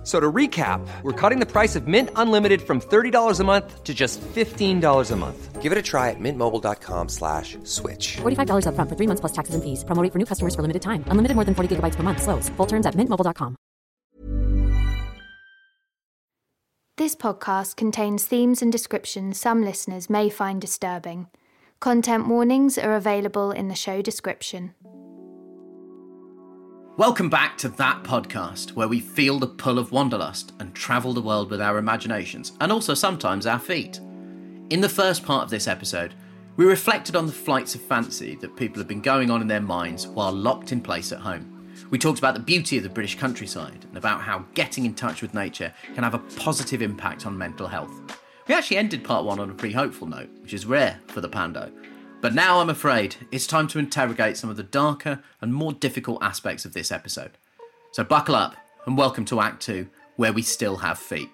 F- So to recap, we're cutting the price of Mint Unlimited from $30 a month to just $15 a month. Give it a try at mintmobile.com slash switch. $45 upfront for three months plus taxes and fees. Promo rate for new customers for limited time. Unlimited more than 40 gigabytes per month. Slows. Full terms at mintmobile.com. This podcast contains themes and descriptions some listeners may find disturbing. Content warnings are available in the show description. Welcome back to That Podcast, where we feel the pull of wanderlust and travel the world with our imaginations, and also sometimes our feet. In the first part of this episode, we reflected on the flights of fancy that people have been going on in their minds while locked in place at home. We talked about the beauty of the British countryside and about how getting in touch with nature can have a positive impact on mental health. We actually ended part one on a pretty hopeful note, which is rare for the Pando. But now I'm afraid it's time to interrogate some of the darker and more difficult aspects of this episode. So buckle up and welcome to Act 2, where we still have feet.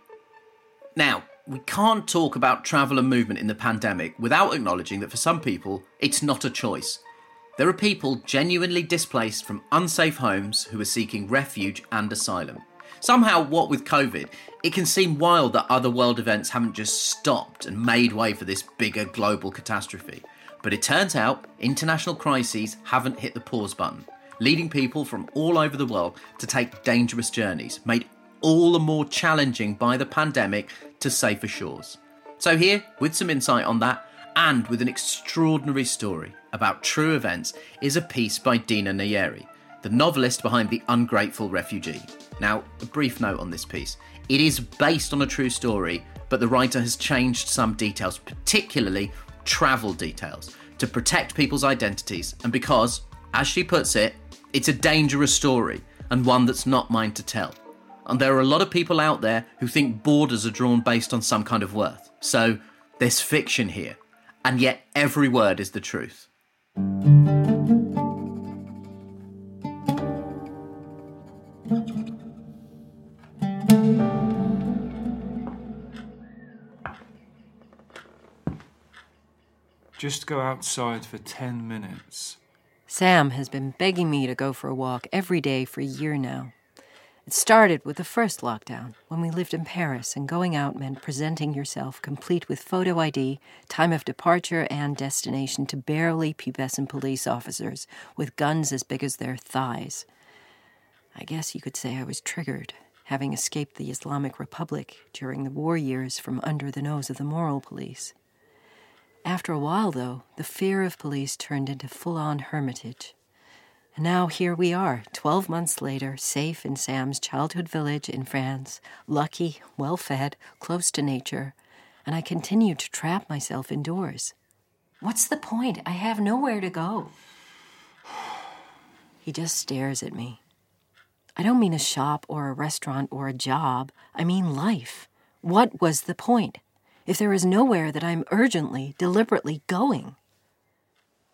Now, we can't talk about travel and movement in the pandemic without acknowledging that for some people, it's not a choice. There are people genuinely displaced from unsafe homes who are seeking refuge and asylum. Somehow, what with COVID, it can seem wild that other world events haven't just stopped and made way for this bigger global catastrophe. But it turns out international crises haven't hit the pause button, leading people from all over the world to take dangerous journeys, made all the more challenging by the pandemic to safer shores. So, here, with some insight on that, and with an extraordinary story about true events, is a piece by Dina Nayeri, the novelist behind The Ungrateful Refugee. Now, a brief note on this piece. It is based on a true story, but the writer has changed some details, particularly travel details, to protect people's identities, and because, as she puts it, it's a dangerous story and one that's not mine to tell. And there are a lot of people out there who think borders are drawn based on some kind of worth. So there's fiction here, and yet every word is the truth. Just go outside for 10 minutes. Sam has been begging me to go for a walk every day for a year now. It started with the first lockdown, when we lived in Paris, and going out meant presenting yourself complete with photo ID, time of departure, and destination to barely pubescent police officers with guns as big as their thighs. I guess you could say I was triggered, having escaped the Islamic Republic during the war years from under the nose of the moral police. After a while, though, the fear of police turned into full on hermitage. And now here we are, 12 months later, safe in Sam's childhood village in France, lucky, well fed, close to nature, and I continue to trap myself indoors. What's the point? I have nowhere to go. He just stares at me. I don't mean a shop or a restaurant or a job, I mean life. What was the point? If there is nowhere that I'm urgently, deliberately going.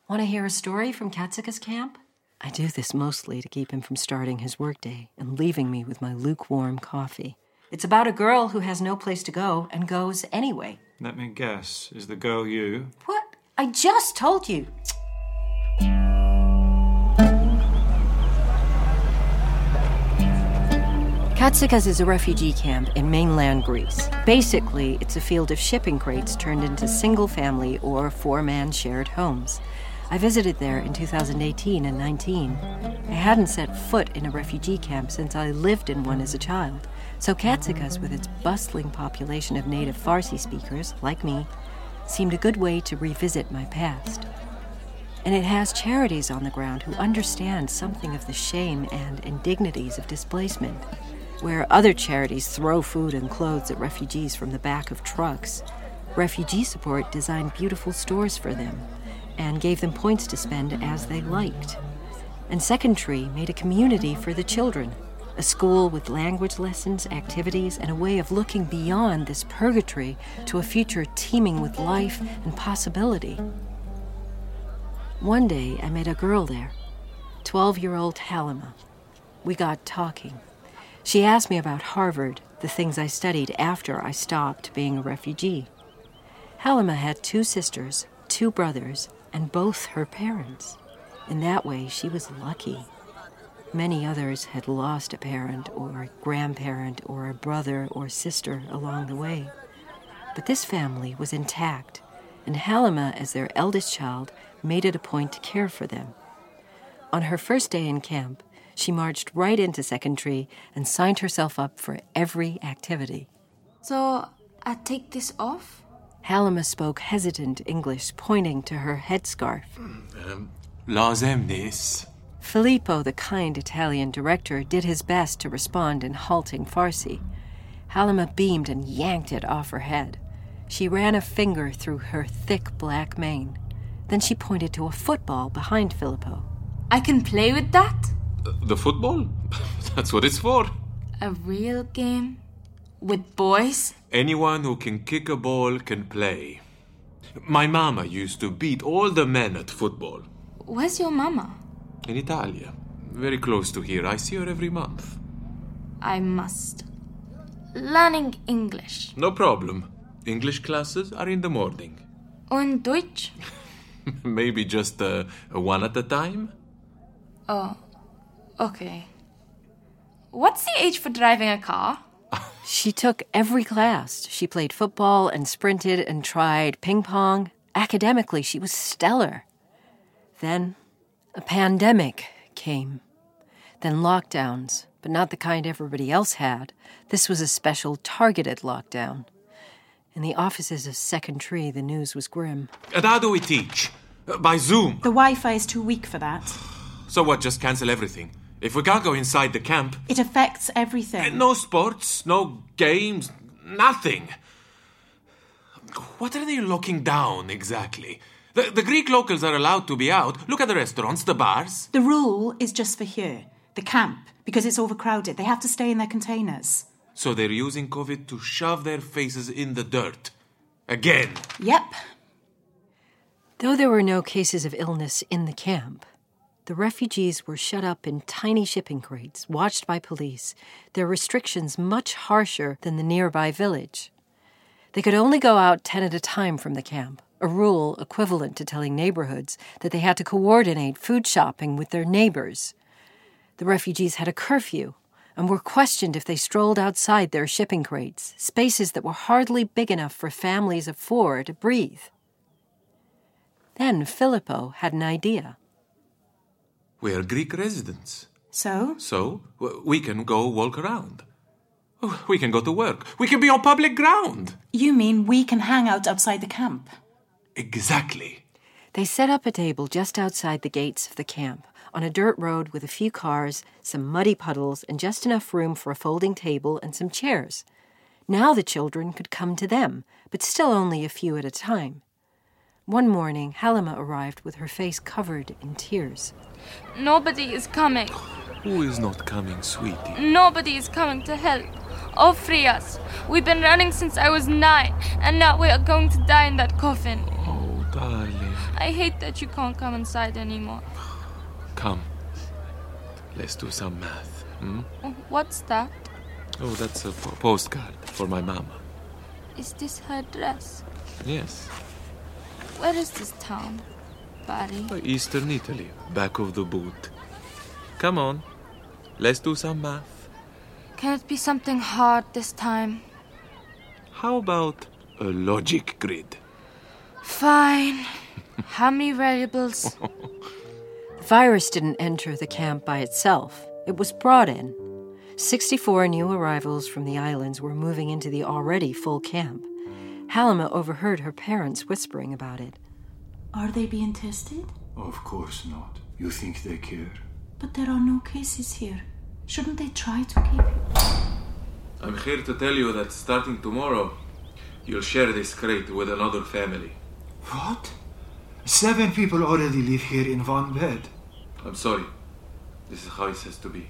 Want to hear a story from Katsikas camp? I do this mostly to keep him from starting his workday and leaving me with my lukewarm coffee. It's about a girl who has no place to go and goes anyway. Let me guess. Is the girl you? What? I just told you. Katsikas is a refugee camp in mainland Greece. Basically, it's a field of shipping crates turned into single family or four man shared homes. I visited there in 2018 and 19. I hadn't set foot in a refugee camp since I lived in one as a child. So Katsikas, with its bustling population of native Farsi speakers, like me, seemed a good way to revisit my past. And it has charities on the ground who understand something of the shame and indignities of displacement. Where other charities throw food and clothes at refugees from the back of trucks, Refugee Support designed beautiful stores for them and gave them points to spend as they liked. And Second Tree made a community for the children, a school with language lessons, activities, and a way of looking beyond this purgatory to a future teeming with life and possibility. One day I met a girl there, 12 year old Halima. We got talking. She asked me about Harvard, the things I studied after I stopped being a refugee. Halima had two sisters, two brothers, and both her parents. In that way, she was lucky. Many others had lost a parent or a grandparent or a brother or sister along the way. But this family was intact, and Halima, as their eldest child, made it a point to care for them. On her first day in camp, she marched right into Second Tree and signed herself up for every activity. So, I take this off? Halima spoke hesitant English, pointing to her headscarf. Um, Lazem this. Filippo, the kind Italian director, did his best to respond in halting Farsi. Halima beamed and yanked it off her head. She ran a finger through her thick black mane. Then she pointed to a football behind Filippo. I can play with that? The football? That's what it's for. A real game? With boys? Anyone who can kick a ball can play. My mama used to beat all the men at football. Where's your mama? In Italia. Very close to here. I see her every month. I must. Learning English. No problem. English classes are in the morning. Und Deutsch? Maybe just uh, one at a time? Oh, okay. What's the age for driving a car? She took every class. She played football and sprinted and tried ping pong. Academically, she was stellar. Then a pandemic came. Then lockdowns, but not the kind everybody else had. This was a special targeted lockdown. In the offices of Second Tree, the news was grim. And how do we teach? By Zoom. The Wi Fi is too weak for that. So what, just cancel everything? If we can't go inside the camp, It affects everything. Eh, no sports, no games, nothing. What are they locking down exactly? The, the Greek locals are allowed to be out. Look at the restaurants, the bars. The rule is just for here, the camp, because it's overcrowded. They have to stay in their containers. So they're using COVID to shove their faces in the dirt. Again. Yep. Though there were no cases of illness in the camp, the refugees were shut up in tiny shipping crates, watched by police, their restrictions much harsher than the nearby village. They could only go out 10 at a time from the camp, a rule equivalent to telling neighborhoods that they had to coordinate food shopping with their neighbors. The refugees had a curfew and were questioned if they strolled outside their shipping crates, spaces that were hardly big enough for families of four to breathe. Then Filippo had an idea. We are Greek residents. So? So we can go walk around. Oh, We can go to work. We can be on public ground. You mean we can hang out outside the camp? Exactly. They set up a table just outside the gates of the camp, on a dirt road with a few cars, some muddy puddles, and just enough room for a folding table and some chairs. Now the children could come to them, but still only a few at a time. One morning, Halima arrived with her face covered in tears. Nobody is coming. Who is not coming, sweetie? Nobody is coming to help. Oh, free us. We've been running since I was nine, and now we are going to die in that coffin. Oh, darling. I hate that you can't come inside anymore. Come. Let's do some math. Hmm? What's that? Oh, that's a po- postcard for my mama. Is this her dress? Yes. Where is this town? Bari. Oh, Eastern Italy, back of the boot. Come on. Let's do some math. Can it be something hard this time? How about a logic grid? Fine. How many variables? The virus didn't enter the camp by itself, it was brought in. 64 new arrivals from the islands were moving into the already full camp. Halima overheard her parents whispering about it. Are they being tested? Of course not. You think they care? But there are no cases here. Shouldn't they try to keep it? I'm here to tell you that starting tomorrow, you'll share this crate with another family. What? Seven people already live here in one bed. I'm sorry. This is how it has to be.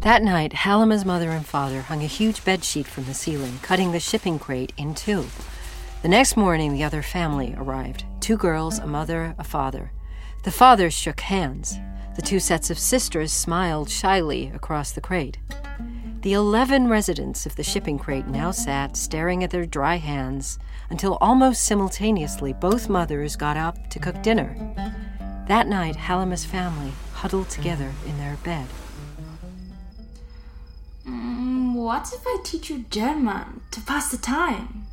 That night, Halima's mother and father hung a huge bedsheet from the ceiling, cutting the shipping crate in two. The next morning, the other family arrived two girls, a mother, a father. The fathers shook hands. The two sets of sisters smiled shyly across the crate. The 11 residents of the shipping crate now sat staring at their dry hands until almost simultaneously both mothers got up to cook dinner. That night, Halima's family huddled together in their bed. Mm, what if I teach you German to pass the time?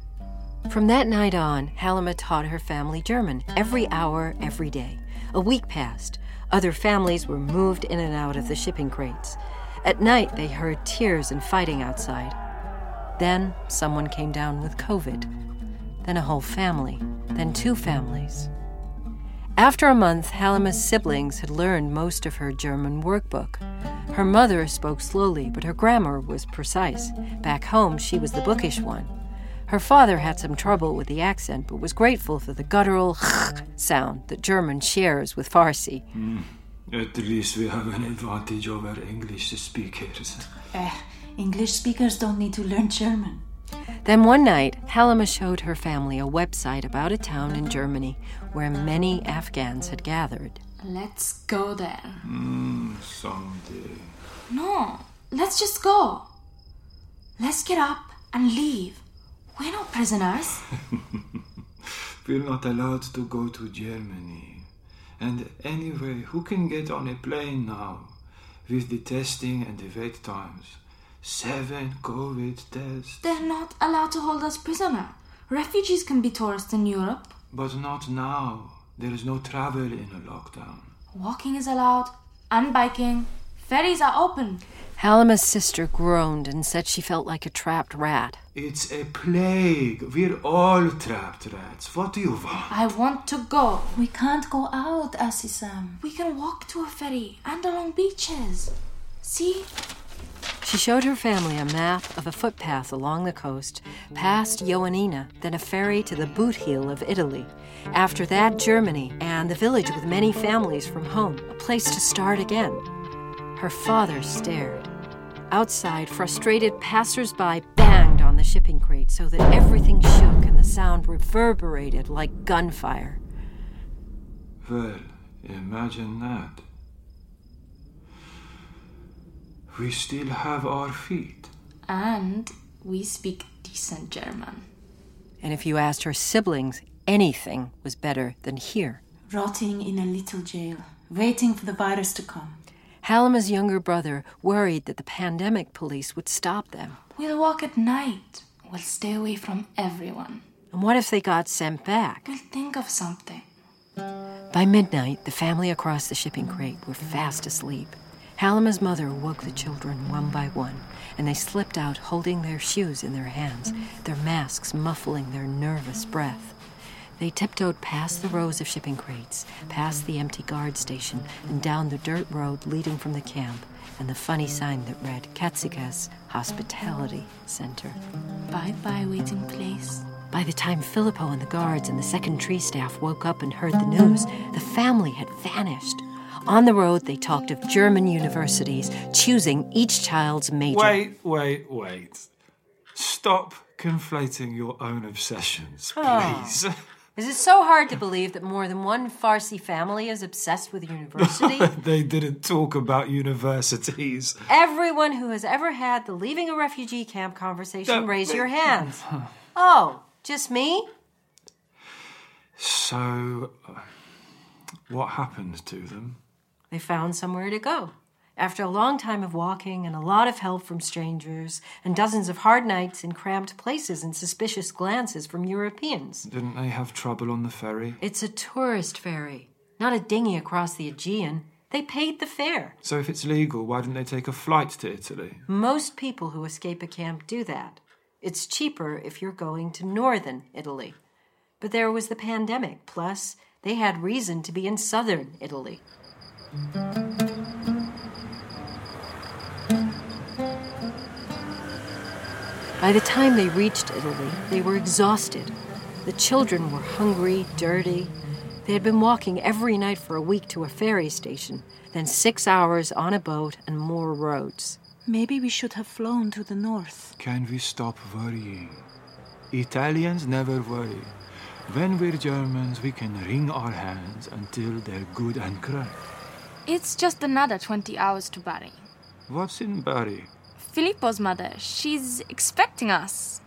From that night on, Halima taught her family German every hour, every day. A week passed. Other families were moved in and out of the shipping crates. At night, they heard tears and fighting outside. Then someone came down with COVID. Then a whole family. Then two families. After a month, Halima's siblings had learned most of her German workbook. Her mother spoke slowly, but her grammar was precise. Back home, she was the bookish one. Her father had some trouble with the accent, but was grateful for the guttural sound that German shares with Farsi. Mm. At least we have an advantage over English speakers. Eh, English speakers don't need to learn German. Then one night, Halima showed her family a website about a town in Germany where many Afghans had gathered. Let's go there. Mm, someday. No, let's just go. Let's get up and leave. We're not prisoners. We're not allowed to go to Germany. And anyway, who can get on a plane now? With the testing and the wait times. Seven COVID tests. They're not allowed to hold us prisoner. Refugees can be tourists in Europe. But not now. There is no travel in a lockdown. Walking is allowed, and biking. Ferries are open. Halima's sister groaned and said she felt like a trapped rat. It's a plague. We're all trapped rats. What do you want? I want to go. We can't go out, Assisam. We can walk to a ferry and along beaches. See? She showed her family a map of a footpath along the coast, past Ioannina, then a ferry to the boot heel of Italy. After that, Germany, and the village with many families from home, a place to start again. Her father stared. Outside, frustrated passers-by banged on the shipping crate so that everything shook and the sound reverberated like gunfire. Well, imagine that. We still have our feet. And we speak decent German. And if you asked her siblings, anything was better than here. Rotting in a little jail, waiting for the virus to come. Halima's younger brother worried that the pandemic police would stop them. We'll walk at night. We'll stay away from everyone. And what if they got sent back? We'll think of something. By midnight, the family across the shipping crate were fast asleep. Halima's mother woke the children one by one, and they slipped out holding their shoes in their hands, their masks muffling their nervous breath. They tiptoed past the rows of shipping crates, past the empty guard station, and down the dirt road leading from the camp, and the funny sign that read Katsikas Hospitality Center. Bye bye, waiting place. By the time Filippo and the guards and the second tree staff woke up and heard the news, the family had vanished. On the road, they talked of German universities, choosing each child's major. Wait, wait, wait. Stop conflating your own obsessions, ah. please. Oh. Is it so hard to believe that more than one Farsi family is obsessed with university? they didn't talk about universities. Everyone who has ever had the leaving a refugee camp conversation, No, raise but- your hands. Oh, just me? So, uh, what happened to them? They found somewhere to go. After a long time of walking and a lot of help from strangers, and dozens of hard nights in cramped places and suspicious glances from Europeans. Didn't they have trouble on the ferry? It's a tourist ferry, not a dinghy across the Aegean. They paid the fare. So, if it's legal, why didn't they take a flight to Italy? Most people who escape a camp do that. It's cheaper if you're going to northern Italy. But there was the pandemic, plus, they had reason to be in southern Italy. By the time they reached Italy, they were exhausted. The children were hungry, dirty. They had been walking every night for a week to a ferry station, then six hours on a boat and more roads. Maybe we should have flown to the north. Can we stop worrying? Italians never worry. When we're Germans, we can wring our hands until they're good and cry. It's just another 20 hours to Bari. What's in Bari? Filippo's mother. She's expecting us.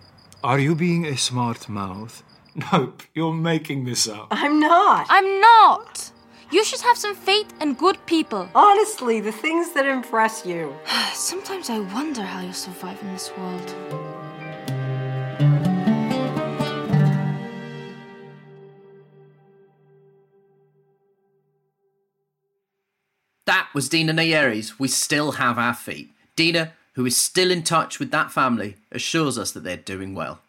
Are you being a smart mouth? Nope, you're making this up. I'm not. I'm not! You should have some faith and good people. Honestly, the things that impress you. Sometimes I wonder how you survive in this world. That was Dina Nayeri's. We still have our feet. Dina, who is still in touch with that family, assures us that they're doing well.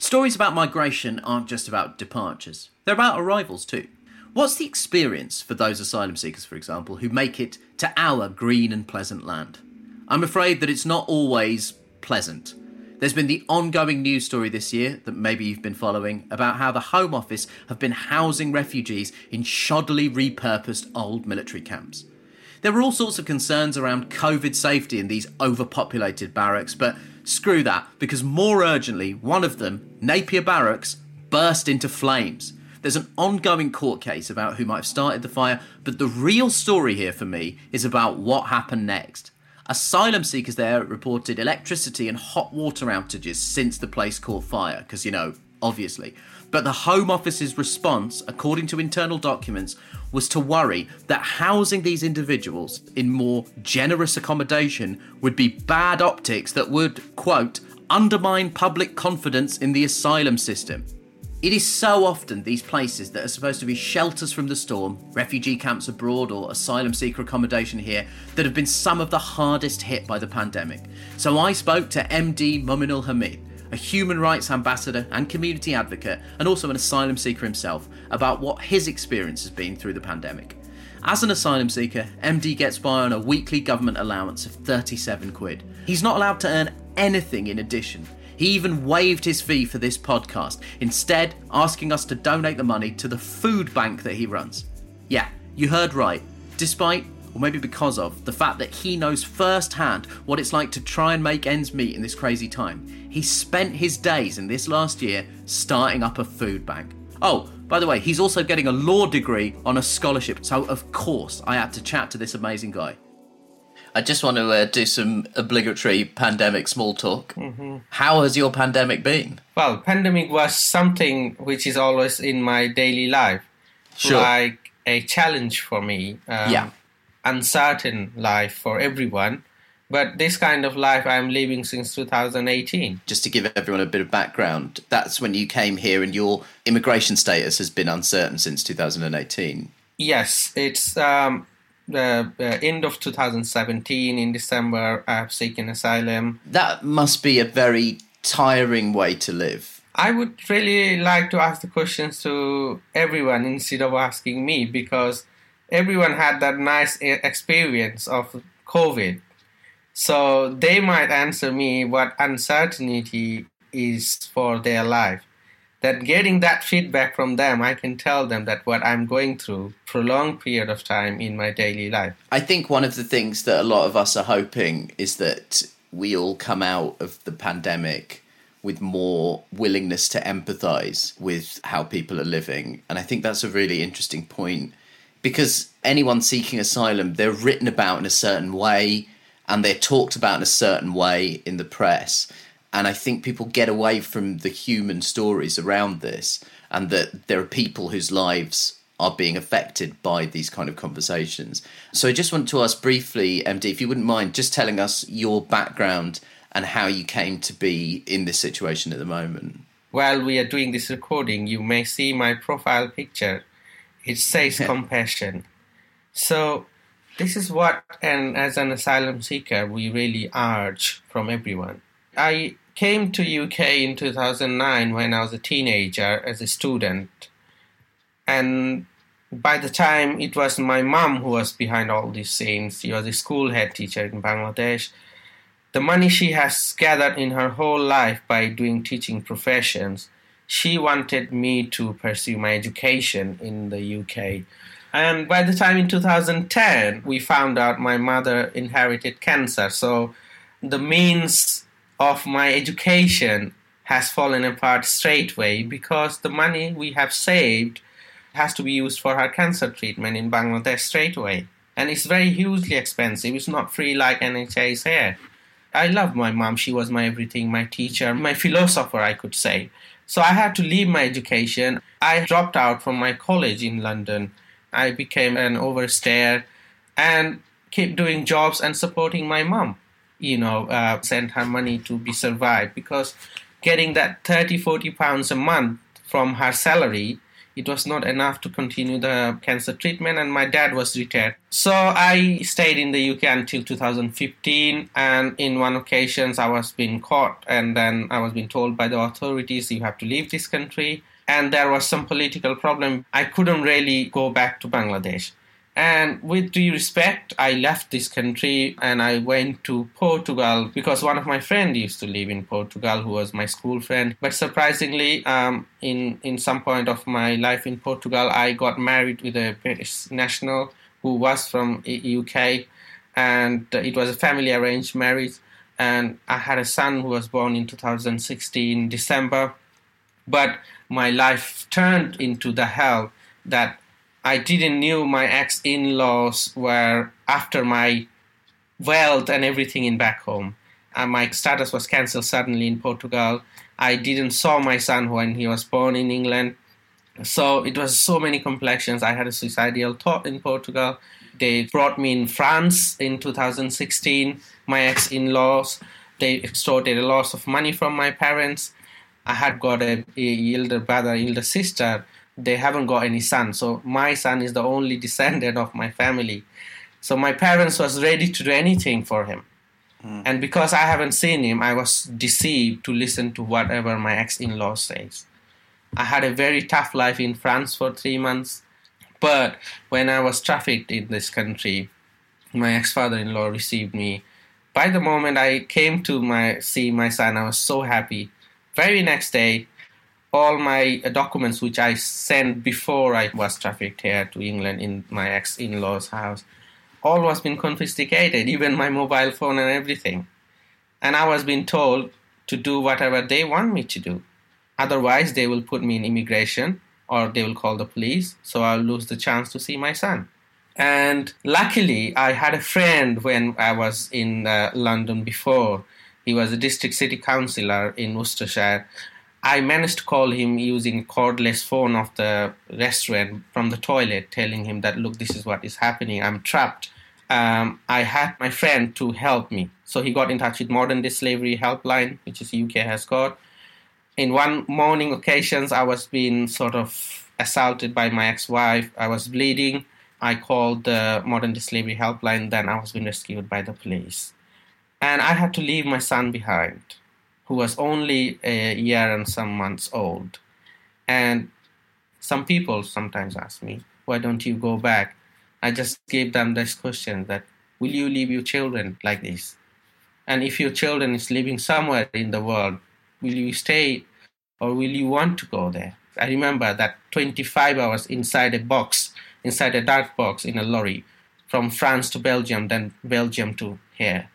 Stories about migration aren't just about departures, they're about arrivals too. What's the experience for those asylum seekers, for example, who make it to our green and pleasant land? I'm afraid that it's not always pleasant. There's been the ongoing news story this year that maybe you've been following about how the Home Office have been housing refugees in shoddily repurposed old military camps. There were all sorts of concerns around COVID safety in these overpopulated barracks, but screw that, because more urgently, one of them, Napier Barracks, burst into flames. There's an ongoing court case about who might have started the fire, but the real story here for me is about what happened next. Asylum seekers there reported electricity and hot water outages since the place caught fire, because, you know, obviously. But the Home Office's response, according to internal documents, was to worry that housing these individuals in more generous accommodation would be bad optics that would, quote, undermine public confidence in the asylum system. It is so often these places that are supposed to be shelters from the storm, refugee camps abroad, or asylum seeker accommodation here, that have been some of the hardest hit by the pandemic. So I spoke to MD Muminul Hamid, a human rights ambassador and community advocate, and also an asylum seeker himself, about what his experience has been through the pandemic. As an asylum seeker, MD gets by on a weekly government allowance of 37 quid. He's not allowed to earn anything in addition. He even waived his fee for this podcast, instead, asking us to donate the money to the food bank that he runs. Yeah, you heard right. Despite, or maybe because of, the fact that he knows firsthand what it's like to try and make ends meet in this crazy time, he spent his days in this last year starting up a food bank. Oh, by the way, he's also getting a law degree on a scholarship, so of course I had to chat to this amazing guy. I just want to uh, do some obligatory pandemic small talk. Mm-hmm. How has your pandemic been? Well, pandemic was something which is always in my daily life, Sure. like a challenge for me. Um, Yeah. Uncertain life for everyone, but this kind of life I'm living since 2018. Just to give everyone a bit of background, that's when you came here and your immigration status has been uncertain since 2018. Yes, it's um, the, the end of 2017 in December. I've seeking asylum. That must be a very tiring way to live. I would really like to ask the questions to everyone instead of asking me because everyone had that nice experience of COVID. So they might answer me what uncertainty is for their life. That getting that feedback from them, I can tell them that what I'm going through prolonged period of time in my daily life. I think one of the things that a lot of us are hoping is that we all come out of the pandemic with more willingness to empathize with how people are living. And I think that's a really interesting point because anyone seeking asylum, they're written about in a certain way and they're talked about in a certain way in the press. And I think people get away from the human stories around this and that there are people whose lives are being affected by these kind of conversations. So I just want to ask briefly, MD, if you wouldn't mind just telling us your background and how you came to be in this situation at the moment. While we are doing this recording, you may see my profile picture. It says compassion. So this is what, and as an asylum seeker, we really urge from everyone. I came to UK in 2009 when I was a teenager as a student, and by the time it was my mom who was behind all these scenes. She was a school head teacher in Bangladesh. The money she has gathered in her whole life by doing teaching professions, she wanted me to pursue my education in the UK. And by the time in 2010, we found out my mother inherited cancer. So the means of my education has fallen apart straightway because the money we have saved has to be used for her cancer treatment in Bangladesh straight away. And it's very hugely expensive. It's not free like NHS here. I love my mom. She was my everything, my teacher, my philosopher, I could say. So I had to leave my education. I dropped out from my college in London. I became an overstayer and kept doing jobs and supporting my mom. You know, uh, sent her money to be survived because getting that 30, 40 pounds a month from her salary it was not enough to continue the cancer treatment and my dad was retired. So i stayed in the uk until 2015 and in one occasions i was being caught and then i was being told by the authorities you have to leave this country. And there was some political problem. I couldn't really go back to bangladesh and with due respect, I left this country and I went to Portugal because one of my friends used to live in Portugal, who was my school friend. But surprisingly, um, in in some point of my life in Portugal, I got married with a British national who was from UK, and it was a family arranged marriage. And I had a son who was born in 2016 December, but my life turned into the hell that I didn't knew my ex-in-laws were after my wealth and everything in back home. And my status was cancelled suddenly in Portugal. I didn't saw my son when he was born in England. So it was so many complexions. I had a suicidal thought in Portugal. They brought me in France in 2016. My ex-in-laws, they extorted a lot of money from my parents. I had got a, a elder brother, elder sister they haven't got any son. So my son is the only descendant of my family. So my parents was ready to do anything for him. Mm. and because i haven't seen him i was deceived to listen to whatever my ex-in-law says. I had a very tough life in france for three months. But when i was trafficked in this country my ex-father-in-law received me. By the moment i came to my see my son i was so happy. Very next day all my documents which I sent before I was trafficked here to England in my ex-in-law's house, all was been confiscated, even my mobile phone and everything. And I was being told to do whatever they want me to do. Otherwise, they will put me in immigration or they will call the police, so I'll lose the chance to see my son. And luckily, I had a friend when I was in uh, London before. He was a district city councillor in Worcestershire, I managed to call him using cordless phone of the restaurant from the toilet, telling him that look, this is what is happening. I'm trapped. Um, I had my friend to help me, so he got in touch with Modern Day Slavery Helpline, which is UK has got. In one morning occasions, I was being sort of assaulted by my ex-wife. I was bleeding. I called the Modern Day Slavery Helpline. Then I was being rescued by the police, and I had to leave my son behind who was only a year and some months old. And some people sometimes ask me, why don't you go back? I just gave them this question that, will you leave your children like this? And if your children is living somewhere in the world, will you stay or will you want to go there? I remember that 25 hours inside a box, inside a dark box in a lorry from France to Belgium, then Belgium to here.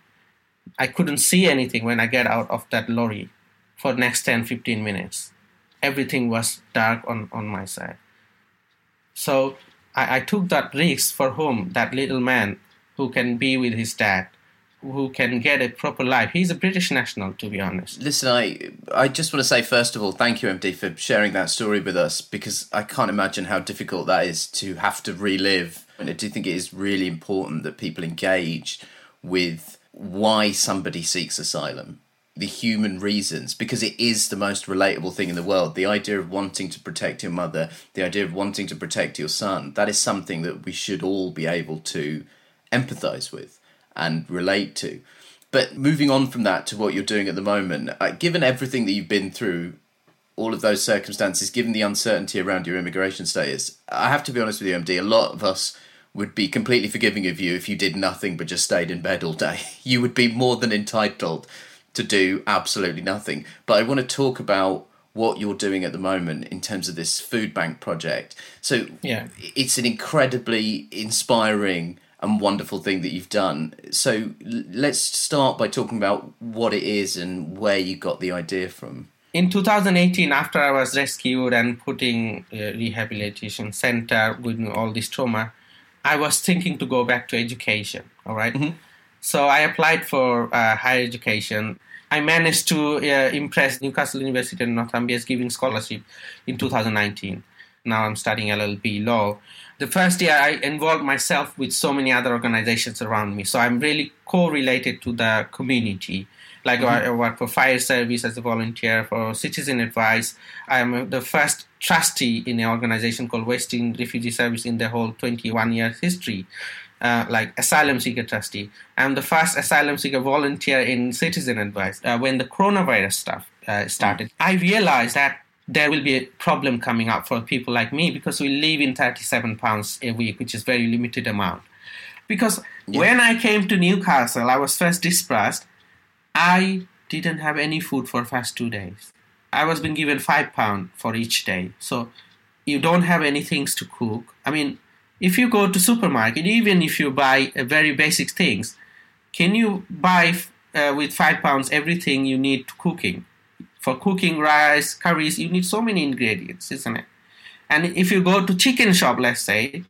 I couldn't see anything when I get out of that lorry for next 10 15 minutes. Everything was dark on, on my side. So I, I took that risk for whom that little man who can be with his dad who can get a proper life. He's a British national, to be honest. Listen, I I just want to say first of all, thank you, MD, for sharing that story with us because I can't imagine how difficult that is to have to relive. And I do think it is really important that people engage with why somebody seeks asylum, the human reasons, because it is the most relatable thing in the world. The idea of wanting to protect your mother, the idea of wanting to protect your son, that is something that we should all be able to empathize with and relate to. But moving on from that to what you're doing at the moment, uh, given everything that you've been through, all of those circumstances, given the uncertainty around your immigration status, I have to be honest with you, MD, a lot of us would be completely forgiving of you if you did nothing but just stayed in bed all day. You would be more than entitled to do absolutely nothing. But I want to talk about what you're doing at the moment in terms of this food bank project. So yeah. it's an incredibly inspiring and wonderful thing that you've done. So let's start by talking about what it is and where you got the idea from. In 2018, after I was rescued and putting a rehabilitation center with all this trauma, I was thinking to go back to education. All right? mm-hmm. So I applied for uh, higher education. I managed to uh, impress Newcastle University and Northumberland giving scholarship in 2019. Now I'm studying LLB law. The first year I involved myself with so many other organizations around me. So I'm really correlated to the community. Like mm-hmm. I work for fire service as a volunteer, for citizen advice. I'm the first trustee in an organization called West End Refugee Service in the whole 21 years history. Uh, like asylum seeker trustee. I'm the first asylum seeker volunteer in citizen advice. Uh, when the coronavirus stuff uh, started, mm-hmm. I realized that there will be a problem coming up for people like me because we live in 37 pounds a week, which is very limited amount. Because yeah. when I came to Newcastle, I was first dispersed. I didn't have any food for first two days. I was being given five pound for each day. So you don't have any things to cook. I mean, if you go to supermarket, even if you buy uh, very basic things, can you buy uh, with five pounds everything you need to cooking? for cooking rice, curries, you need so many ingredients, isn't it? And if you go to chicken shop, let's say,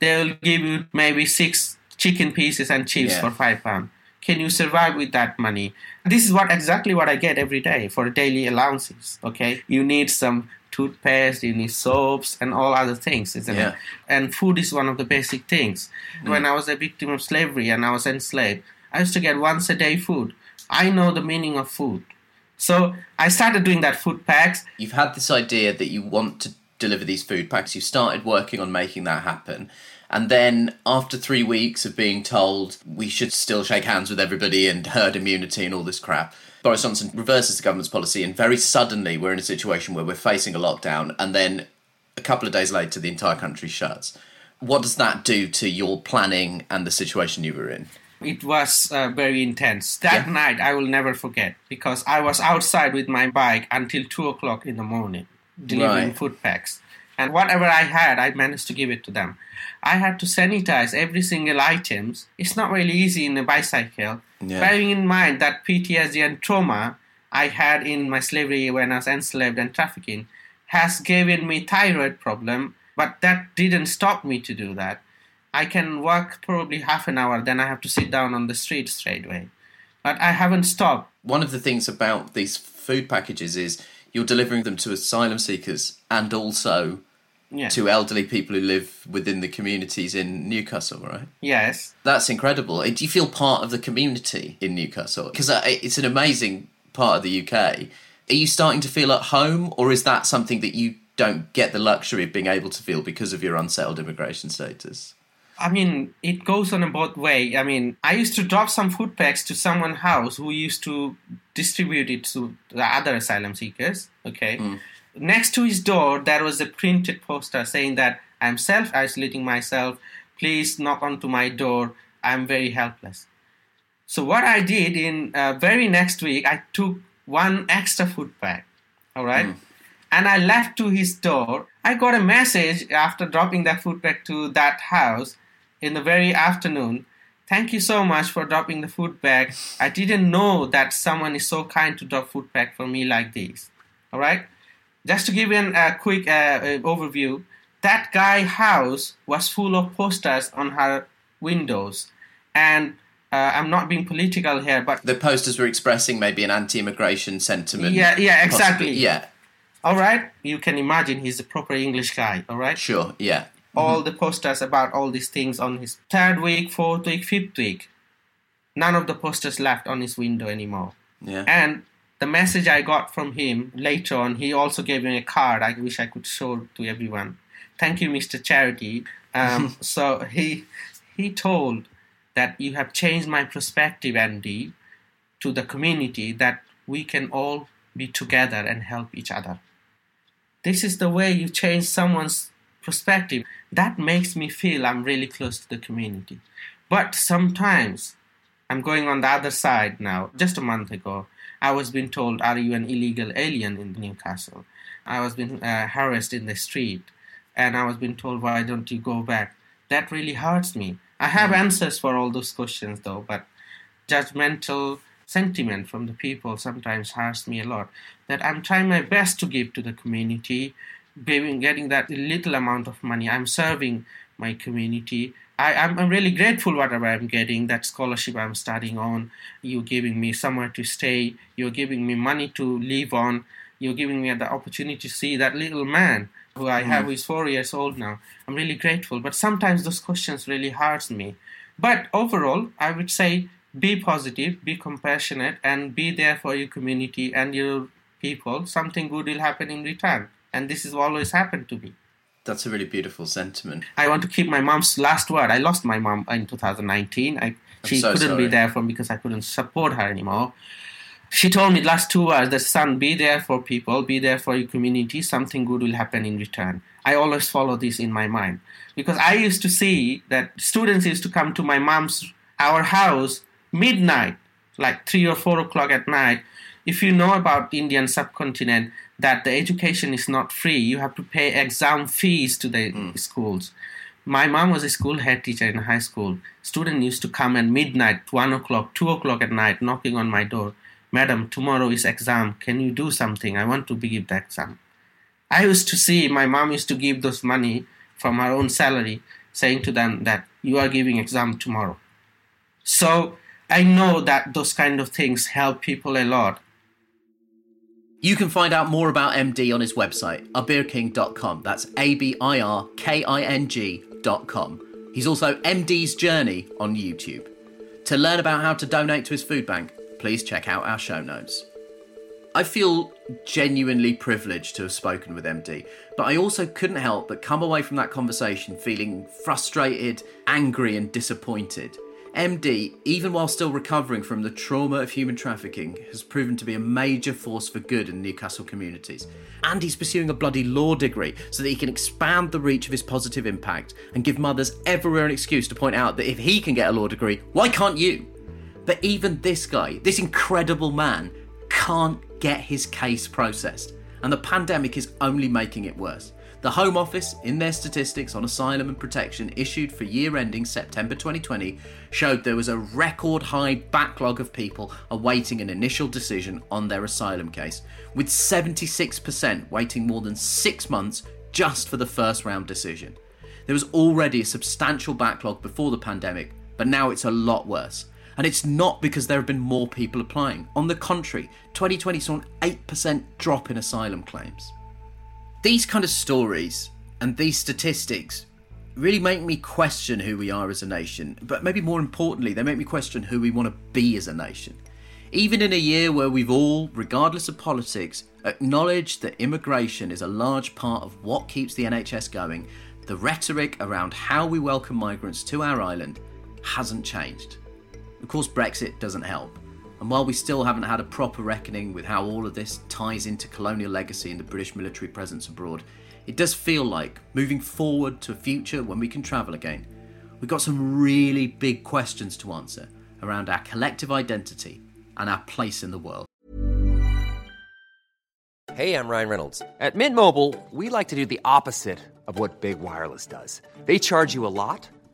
they'll give you maybe six chicken pieces and chips yeah. for five pounds. Can you survive with that money? This is what exactly what I get every day for daily allowances. Okay, you need some toothpaste, you need soaps, and all other things, isn't yeah. it? And food is one of the basic things. Mm. When I was a victim of slavery and I was enslaved, I used to get once a day food. I know the meaning of food. So I started doing that food packs. You've had this idea that you want to deliver these food packs. You started working on making that happen. And then, after three weeks of being told we should still shake hands with everybody and herd immunity and all this crap, Boris Johnson reverses the government's policy, and very suddenly we're in a situation where we're facing a lockdown, and then a couple of days later, the entire country shuts. What does that do to your planning and the situation you were in? It was uh, very intense. That yeah. night I will never forget because I was outside with my bike until two o'clock in the morning delivering right. food packs. And whatever I had, I managed to give it to them. I had to sanitize every single items. It's not really easy in a bicycle. Yeah. Bearing in mind that PTSD and trauma I had in my slavery when I was enslaved and trafficking has given me thyroid problem, but that didn't stop me to do that. I can work probably half an hour, then I have to sit down on the street straight away. But I haven't stopped. One of the things about these food packages is you're delivering them to asylum seekers and also yeah. to elderly people who live within the communities in Newcastle, right? Yes. That's incredible. Do you feel part of the community in Newcastle? Because uh, it's an amazing part of the UK. Are you starting to feel at home, or is that something that you don't get the luxury of being able to feel because of your unsettled immigration status? I mean, it goes on a both way. I mean, I used to drop some food packs to someone's house who used to distribute it to the other asylum seekers. Okay. Mm. Next to his door, there was a printed poster saying that I'm self isolating myself. Please knock onto my door. I'm very helpless. So, what I did in uh, very next week, I took one extra food bag, All right. Mm. And I left to his door. I got a message after dropping that food bag to that house in the very afternoon. Thank you so much for dropping the food bag. I didn't know that someone is so kind to drop food bag for me like this. All right. Just to give you a quick uh, overview, that guy house was full of posters on her windows, and uh, I'm not being political here, but the posters were expressing maybe an anti-immigration sentiment. Yeah, yeah, exactly. Possibly. Yeah. All right, you can imagine he's a proper English guy. All right. Sure. Yeah all the posters about all these things on his third week, fourth week, fifth week. None of the posters left on his window anymore. Yeah. And the message I got from him later on, he also gave me a card. I wish I could show to everyone. Thank you, Mr. Charity. Um, so he he told that you have changed my perspective, MD, to the community that we can all be together and help each other. This is the way you change someone's perspective, that makes me feel I'm really close to the community. But sometimes I'm going on the other side now. Just a month ago, I was being told, Are you an illegal alien in Newcastle? I was being uh, harassed in the street, and I was being told, Why don't you go back? That really hurts me. I have mm. answers for all those questions, though, but judgmental sentiment from the people sometimes hurts me a lot. That I'm trying my best to give to the community, getting that little amount of money. I'm serving my community. I, am I'm really grateful whatever I'm getting, that scholarship I'm studying on. You're giving me somewhere to stay. You're giving me money to live on. You're giving me the opportunity to see that little man who I have, mm. who is four years old now. I'm really grateful. But sometimes those questions really hurts me. But overall, I would say be positive, be compassionate, and be there for your community and your people. Something good will happen in return. And this has always happened to me. That's a really beautiful sentiment. I want to keep my mom's last word. I lost my mom in 2019. I, she so couldn't sorry. be there for me because I couldn't support her anymore. She told me last two words that son, be there for people, be there for your community. Something good will happen in return. I always follow this in my mind because I used to see that students used to come to my mom's our house midnight, like three or four o'clock at night. If you know about Indian subcontinent, that the education is not free. You have to pay exam fees to the mm. schools. My mom was a school head teacher in high school. Student used to come at midnight, one o'clock, two o'clock at night, knocking on my door. Madam, tomorrow is exam. Can you do something? I want to give the exam. I used to see my mom used to give those money from her own salary, saying to them that you are giving exam tomorrow. So I know that those kind of things help people a lot. You can find out more about MD on his website, abirking.com. That's A B I R K I N G.com. He's also MD's Journey on YouTube. To learn about how to donate to his food bank, please check out our show notes. I feel genuinely privileged to have spoken with MD, but I also couldn't help but come away from that conversation feeling frustrated, angry, and disappointed. MD, even while still recovering from the trauma of human trafficking, has proven to be a major force for good in Newcastle communities. And he's pursuing a bloody law degree so that he can expand the reach of his positive impact and give mothers everywhere an excuse to point out that if he can get a law degree, why can't you? But even this guy, this incredible man, can't get his case processed. And the pandemic is only making it worse. The Home Office, in their statistics on asylum and protection issued for year ending September 2020, showed there was a record high backlog of people awaiting an initial decision on their asylum case, with 76% waiting more than six months just for the first round decision. There was already a substantial backlog before the pandemic, but now it's a lot worse. And it's not because there have been more people applying. On the contrary, 2020 saw an 8% drop in asylum claims. These kind of stories and these statistics really make me question who we are as a nation, but maybe more importantly, they make me question who we want to be as a nation. Even in a year where we've all, regardless of politics, acknowledged that immigration is a large part of what keeps the NHS going, the rhetoric around how we welcome migrants to our island hasn't changed. Of course, Brexit doesn't help. And while we still haven't had a proper reckoning with how all of this ties into colonial legacy and the British military presence abroad, it does feel like moving forward to a future when we can travel again, we've got some really big questions to answer around our collective identity and our place in the world. Hey, I'm Ryan Reynolds. At Mint Mobile, we like to do the opposite of what Big Wireless does. They charge you a lot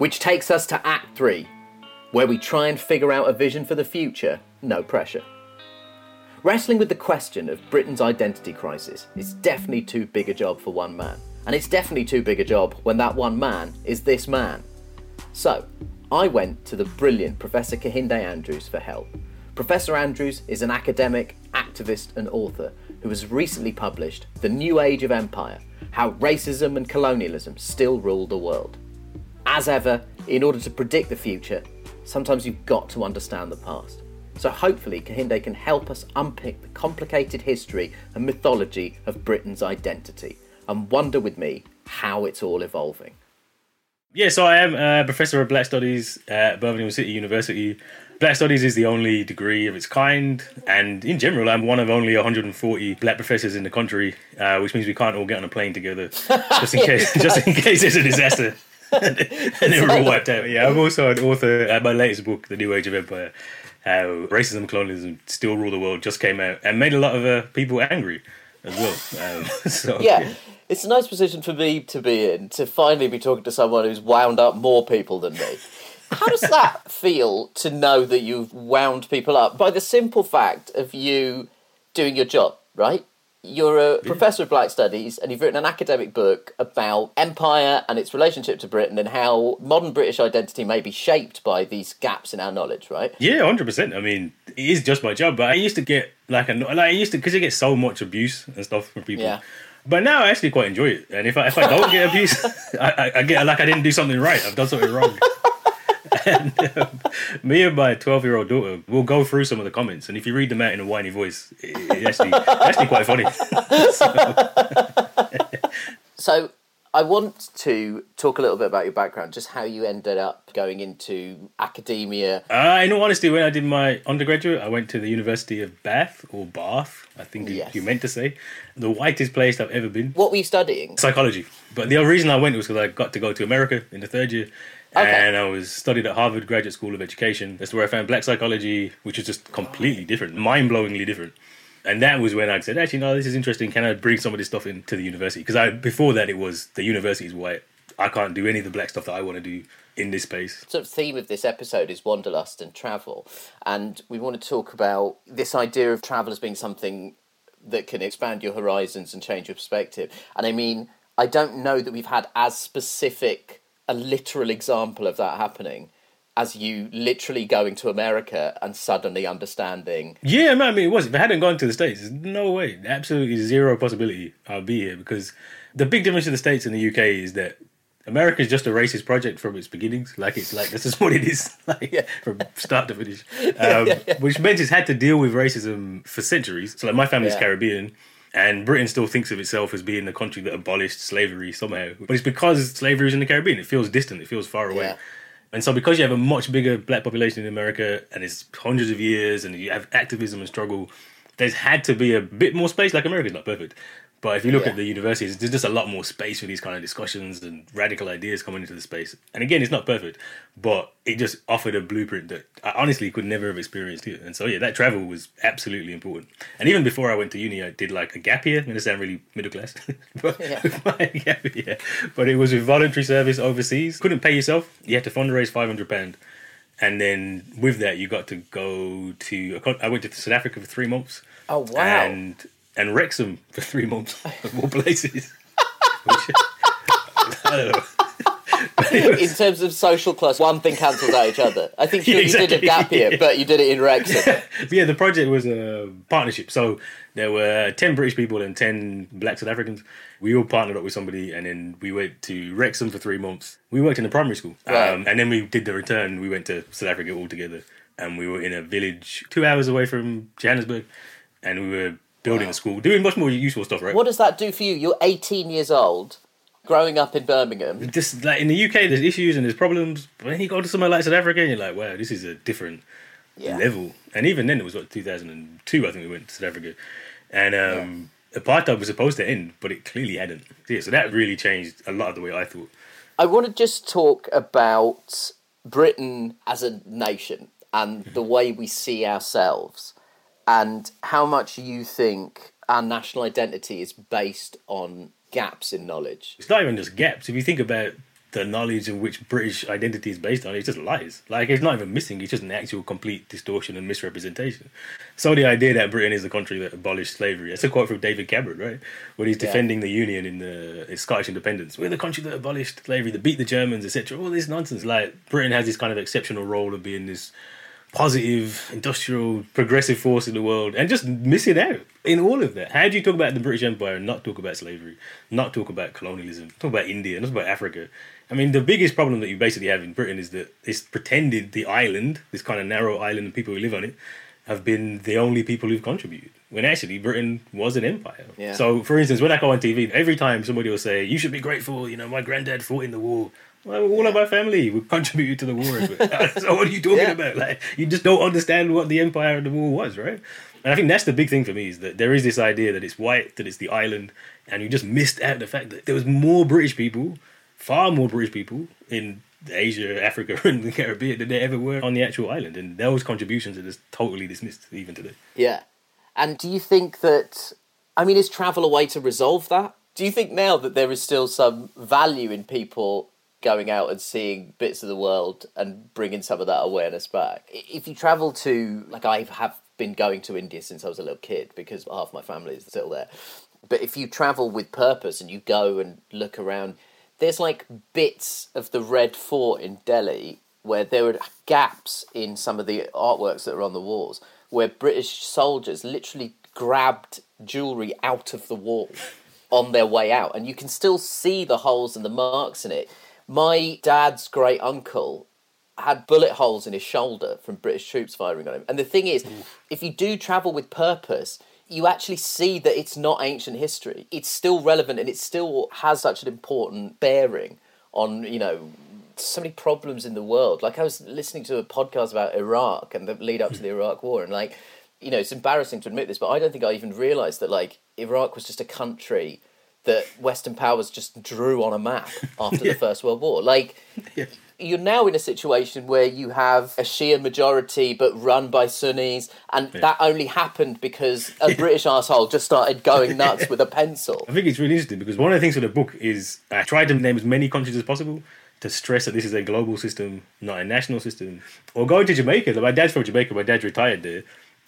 Which takes us to Act 3, where we try and figure out a vision for the future, no pressure. Wrestling with the question of Britain's identity crisis is definitely too big a job for one man. And it's definitely too big a job when that one man is this man. So, I went to the brilliant Professor Kehinde Andrews for help. Professor Andrews is an academic, activist, and author who has recently published The New Age of Empire How Racism and Colonialism Still Rule the World. As ever, in order to predict the future, sometimes you've got to understand the past. So hopefully, Kehinde can help us unpick the complicated history and mythology of Britain's identity and wonder with me how it's all evolving. Yeah, so I am a professor of Black Studies at Birmingham City University. Black Studies is the only degree of its kind, and in general, I'm one of only 140 black professors in the country, uh, which means we can't all get on a plane together, just in case, just in case there's a disaster, and then we're all wiped out. Yeah, I'm also an author at my latest book, The New Age of Empire. How racism, colonialism still rule the world just came out and made a lot of uh, people angry as well. Um, so, yeah, it's a nice position for me to be in to finally be talking to someone who's wound up more people than me. How does that feel to know that you've wound people up by the simple fact of you doing your job, right? You're a professor of black studies and you've written an academic book about empire and its relationship to Britain and how modern British identity may be shaped by these gaps in our knowledge, right? Yeah, hundred percent. I mean, it is just my job, but I used to get like a like I used to because you get so much abuse and stuff from people. Yeah. But now I actually quite enjoy it, and if I if I don't get abuse, I, I, I get like I didn't do something right. I've done something wrong. and me and my 12 year old daughter will go through some of the comments and if you read them out in a whiny voice it, it's actually, actually quite funny So I want to talk a little bit about your background, just how you ended up going into academia. uh, in all honesty when i did my undergraduate i went to the university of bath or bath i think you- Yes. you meant to say the whitest place i've ever been What were you studying? psychology but the reason i went was because i got to go to america in the third year Okay. and I was studied at Harvard Graduate School of Education. That's where I found black psychology, which is just completely different, mind-blowingly different. And that was when I said, actually, no, this is interesting. Can I bring some of this stuff into the university? Because I before that, it was the university is white. I can't do any of the black stuff that I want to do in this space. sort of theme of this episode is wanderlust and travel, and we want to talk about this idea of travel as being something that can expand your horizons and change your perspective. And I mean, I don't know that we've had as specific a literal example of that happening as you literally going to America and suddenly understanding. Yeah, man, I mean, it was. If I hadn't gone to the States, there's no way, absolutely zero possibility I'll be here because the big difference in the States and the UK is that America is just a racist project from its beginnings. Like, it's like, this is what it is, like, from start to finish. Um, Which meant it's had to deal with racism for centuries. So, like, my family's Yeah. Caribbean. And Britain still thinks of itself as being the country that abolished slavery somehow. But it's because slavery was in the Caribbean. It feels distant. It feels far away. Yeah. And so, because you have a much bigger black population in America and it's hundreds of years and you have activism and struggle, there's had to be a bit more space. Like, America's not perfect. But if you look Yeah. at the universities, there's just a lot more space for these kind of discussions and radical ideas coming into the space. And again, it's not perfect, but it just offered a blueprint that I honestly could never have experienced here. And so, yeah, that travel was absolutely important. And even before I went to uni, I did like a gap year. I'm going to sound really middle class, but, my gap year. but it was with voluntary service overseas. Couldn't pay yourself. You had to fundraise £500. And then with that, you got to go to. I went to South Africa for three months. Oh, wow. And and Wrexham for three months of all places. Which, I don't know. in terms of social class, one thing cancels out each other. I think Yeah, sure you did a gap year, Yeah. but you did it in Wrexham. But yeah, the project was a partnership. So there were 10 British people and 10 black South Africans. We all partnered up with somebody and then we went to Wrexham for three months. We worked in a primary school. Right. Um, and then we did the return. We went to South Africa all together. And we were in a village two hours away from Johannesburg. And we were building a school, doing much more useful stuff, right? What does that do for you? You're 18 years old, growing up in Birmingham. just like in the UK, there's issues and there's problems. But then you go to somewhere like South Africa, and you're like, wow, this is a different Yeah. level. And even then, it was what 2002, I think we went to South Africa, and um, apartheid was supposed to end, but it clearly hadn't. Yeah, so that really changed a lot of the way I thought. I want to just talk about Britain as a nation and the way we see ourselves and how much you think our national identity is based on gaps in knowledge. It's not even just gaps. If you think about the knowledge in which British identity is based on, it's just lies. Like it's not even missing. It's just an actual complete distortion and misrepresentation. So the idea that Britain is the country that abolished slavery. That's a quote from David Cameron, right? When he's Yeah. defending the Union in the in Scottish independence. We're the country that abolished slavery, that beat the Germans, etc. All this nonsense. Like Britain has this kind of exceptional role of being this positive, industrial, progressive force in the world and just missing out in all of that. How do you talk about the British Empire and not talk about slavery, not talk about colonialism, talk about India, not talk about Africa? I mean, the biggest problem that you basically have in Britain is that it's pretended the island, this kind of narrow island and people who live on it, have been the only people who've contributed. When actually Britain was an empire. Yeah. So, for instance, when I go on TV, every time somebody will say, "You should be grateful," you know, my granddad fought in the war. Well, all of my family we contributed to the war. so what are you talking Yeah. about? Like, you just don't understand what the empire of the war was, right? And I think that's the big thing for me is that there is this idea that it's white, that it's the island, and you just missed out the fact that there was more British people, far more British people in Asia, Africa, and the Caribbean than there ever were on the actual island, and those contributions are just totally dismissed even today. Yeah. And do you think that, I mean, is travel a way to resolve that? Do you think now that there is still some value in people going out and seeing bits of the world and bringing some of that awareness back? If you travel to, like, I have been going to India since I was a little kid because half my family is still there. But if you travel with purpose and you go and look around, there's like bits of the Red Fort in Delhi where there were gaps in some of the artworks that are on the walls where British soldiers literally grabbed jewelry out of the wall on their way out, and you can still see the holes and the marks in it. My dad's great uncle had bullet holes in his shoulder from British troops firing on him. And the thing is, if you do travel with purpose, you actually see that it's not ancient history. It's still relevant and it still has such an important bearing on, you know, so many problems in the world. Like I was listening to a podcast about Iraq and the lead up to the hmm. Iraq war and like you know, it's embarrassing to admit this, but I don't think I even realized that like Iraq was just a country that Western powers just drew on a map after the First World War. Like you're now in a situation where you have a Shia majority but run by Sunnis, and that only happened because a British asshole just started going nuts with a pencil. I think it's really interesting because one of the things with the book is I tried to name as many countries as possible to stress that this is a global system, not a national system. Or going to Jamaica, like my dad's from Jamaica, my dad retired there,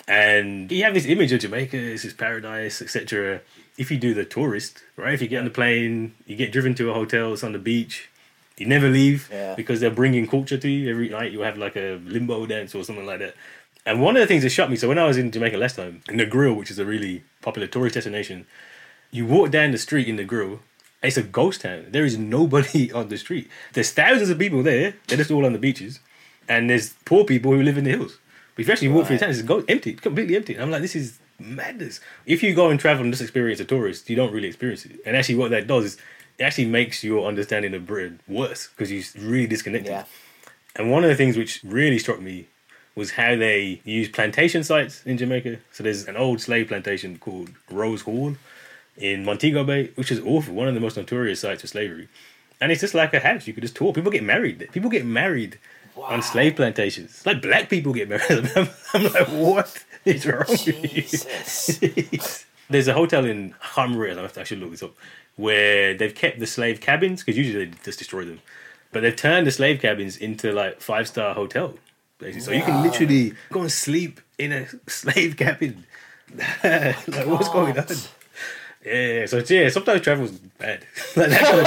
and you have this image of Jamaica, this is paradise, etc. If you do the tourist, right? If you get on the plane, you get driven to a hotel, it's on the beach, you never leave Yeah. because they're bringing culture to you every night. You have like a limbo dance or something like that. And one of the things that shocked me, so when I was in Jamaica last time, in Negril, which is a really popular tourist destination, you walk down the street in Negril, it's a ghost town. There is nobody on the street. There's thousands of people there. They're just all on the beaches, and there's poor people who live in the hills. But if you actually walk through the town, it's empty, completely empty. And I'm like, this is madness. If you go and travel and just experience a tourist, you don't really experience it. And actually, what that does is it actually makes your understanding of Britain worse because you're really disconnected. And one of the things which really struck me was how they use plantation sites in Jamaica. So there's an old slave plantation called Rose Hall in Montego Bay, which is awful, one of the most notorious sites for slavery. And it's just like a house. You could just tour. People get married. People get married on slave plantations. Like black people get married. I'm, I'm like, what wrong with you? There's a hotel in remember. I should look this up. Where they've kept the slave cabins because usually they just destroy them, but they've turned the slave cabins into like five star hotel. Basically. So you can literally go and sleep in a slave cabin. like what's going on? Yeah, so yeah, sometimes travel's bad. like that kind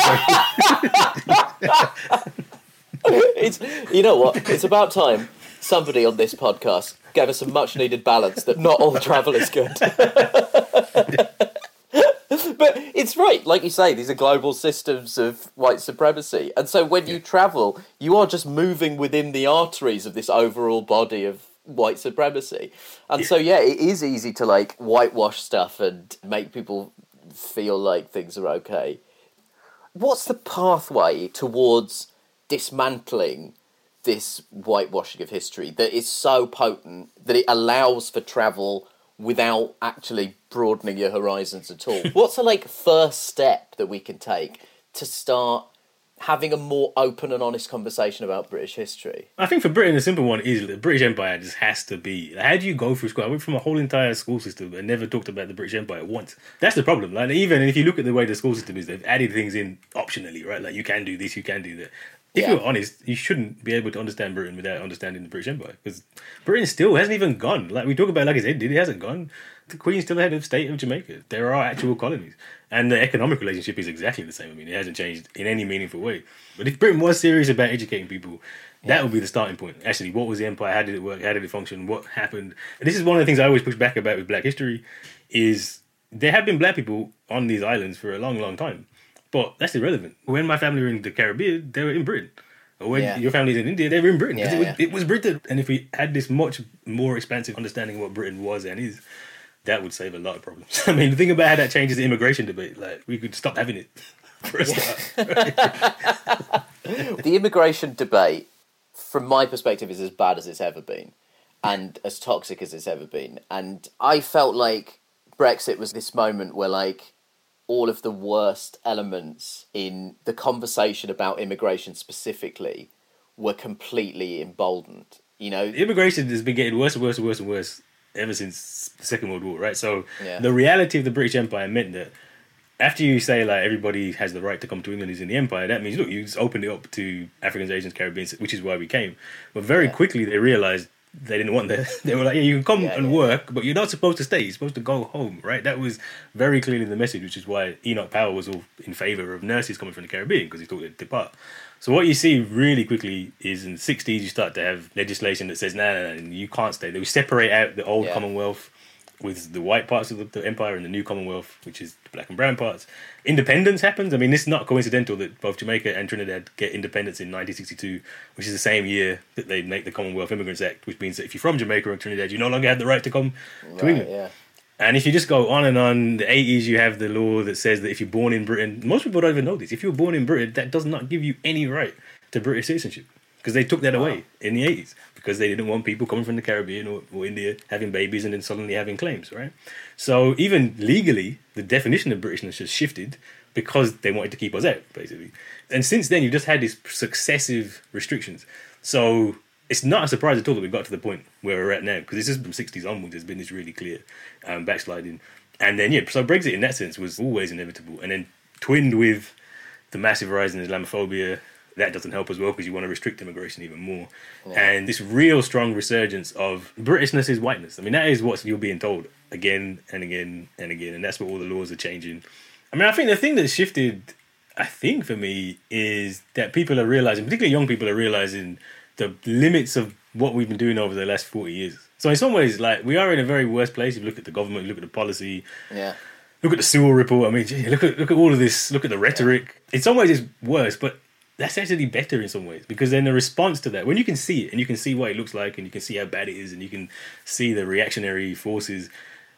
of it's you know what? It's about time somebody on this podcast gave us a much needed balance that not all travel is good. but it's right, like you say, these are global systems of white supremacy. And so when you travel, you are just moving within the arteries of this overall body of white supremacy. And so yeah, it is easy to like whitewash stuff and make people feel like things are okay. What's the pathway towards dismantling this whitewashing of history that is so potent that it allows for travel without actually broadening your horizons at all? What's the like first step that we can take to start having a more open and honest conversation about British history? I think for Britain, the simple one is the British Empire just has to be. How do you go through school? I went from a whole entire school system and never talked about the British Empire once. That's the problem. Like even if you look at the way the school system is, they've added things in optionally, right? Like you can do this, you can do that. If Yeah. you're honest, you shouldn't be able to understand Britain without understanding the British Empire because Britain still hasn't even gone. Like we talk about, like I said, it hasn't gone. The Queen's still the head of state of Jamaica. There are actual colonies, and the economic relationship is exactly the same. I mean, it hasn't changed in any meaningful way. But if Britain was serious about educating people, that would be the starting point. Actually, what was the empire? How did it work? How did it function? What happened? And this is one of the things I always push back about with Black history, is there have been black people on these islands for a long, long time, but that's irrelevant. When my family were in the Caribbean, they were in Britain. Or when Yeah. your family's in India, they were in Britain. Yeah, it, was, yeah. it was Britain. And if we had this much more expansive understanding of what Britain was and is, that would save a lot of problems. I mean, the thing about how that changes the immigration debate, like we could stop having it for a start. the immigration debate, from my perspective, is as bad as it's ever been, and as toxic as it's ever been. And I felt like Brexit was this moment where, like, all of the worst elements in the conversation about immigration specifically were completely emboldened. You know, immigration has been getting worse and worse and worse and worse ever since the Second World War, right? So Yeah. the reality of the British Empire meant that after you say like everybody has the right to come to England who's in the empire, that means look, you just opened it up to Africans, Asians, Caribbeans, which is why we came. But very quickly they realized they didn't want that. They were like, yeah, you can come and work, but you're not supposed to stay. You're supposed to go home, right? That was very clearly the message, which is why Enoch Powell was all in favor of nurses coming from the Caribbean because he thought they'd depart. So what you see really quickly is in the 60s you start to have legislation that says, no, no, no, you can't stay. They separate out the old Yeah. Commonwealth with the white parts of the, the empire and the new Commonwealth, which is the black and brown parts. Independence happens. I mean, it's not coincidental that both Jamaica and Trinidad get independence in 1962, which is the same year that they make the Commonwealth Immigrants Act, which means that if you're from Jamaica or Trinidad, you no longer have the right to come to England. yeah. And if you just go on and on, the 80s, you have the law that says that if you're born in Britain, most people don't even know this. If you're born in Britain, that does not give you any right to British citizenship because they took that away in the 80s because they didn't want people coming from the Caribbean or, or India having babies and then suddenly having claims, right? So even legally, the definition of Britishness has shifted because they wanted to keep us out, basically. And since then, you've just had these successive restrictions. So it's not a surprise at all that we got to the point where we're at now because this is from 60s onwards. There's been this really clear um, backsliding. And then, yeah, so Brexit in that sense was always inevitable. And then twinned with the massive rise in Islamophobia, that doesn't help as well because you want to restrict immigration even more. And this real strong resurgence of Britishness is whiteness. I mean, that is what you're being told again and again and again. And that's what all the laws are changing. I mean, I think the thing that shifted, I think for me, is that people are realizing, particularly young people are realizing the limits of what we've been doing over the last 40 years. So in some ways, like, we are in a very worse place. If you look at the government, look at the policy, Yeah. look at the Sewell report. I mean, gee, look at look at all of this. Look at the rhetoric. In some ways, it's worse, but that's actually better in some ways because then the response to that, when you can see it and you can see what it looks like and you can see how bad it is and you can see the reactionary forces,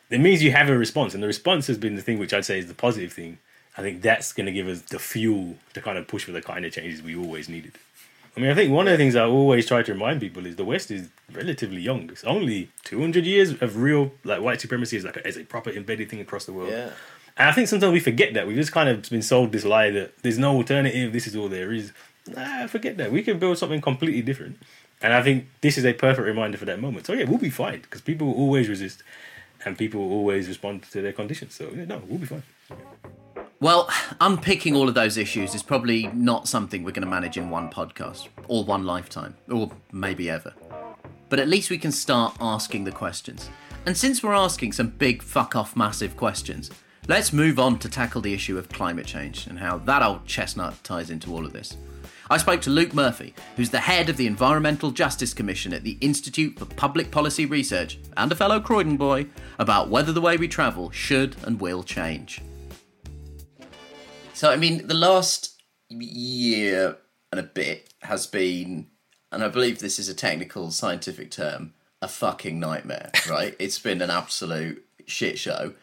it means you have a response. And the response has been the thing which I'd say is the positive thing. I think that's going to give us the fuel to kind of push for the kind of changes we always needed. I mean, I think one of the things I always try to remind people is the West is relatively young. It's only 200 years of real, like, white supremacy is like a, as a proper embedded thing across the world. Yeah. And I think sometimes we forget that. We've just kind of been sold this lie that there's no alternative, this is all there is. Nah, forget that. We can build something completely different. And I think this is a perfect reminder for that moment. So, yeah, we'll be fine because people will always resist and people will always respond to their conditions. So, yeah, no, we'll be fine. Well, unpicking all of those issues is probably not something we're going to manage in one podcast, or one lifetime, or maybe ever. But at least we can start asking the questions. And since we're asking some big fuck off massive questions, let's move on to tackle the issue of climate change and how that old chestnut ties into all of this. I spoke to Luke Murphy, who's the head of the Environmental Justice Commission at the Institute for Public Policy Research and a fellow Croydon boy, about whether the way we travel should and will change. So, I mean, the last year and a bit has been, and I believe this is a technical scientific term, a fucking nightmare, right? it's been an absolute shit show.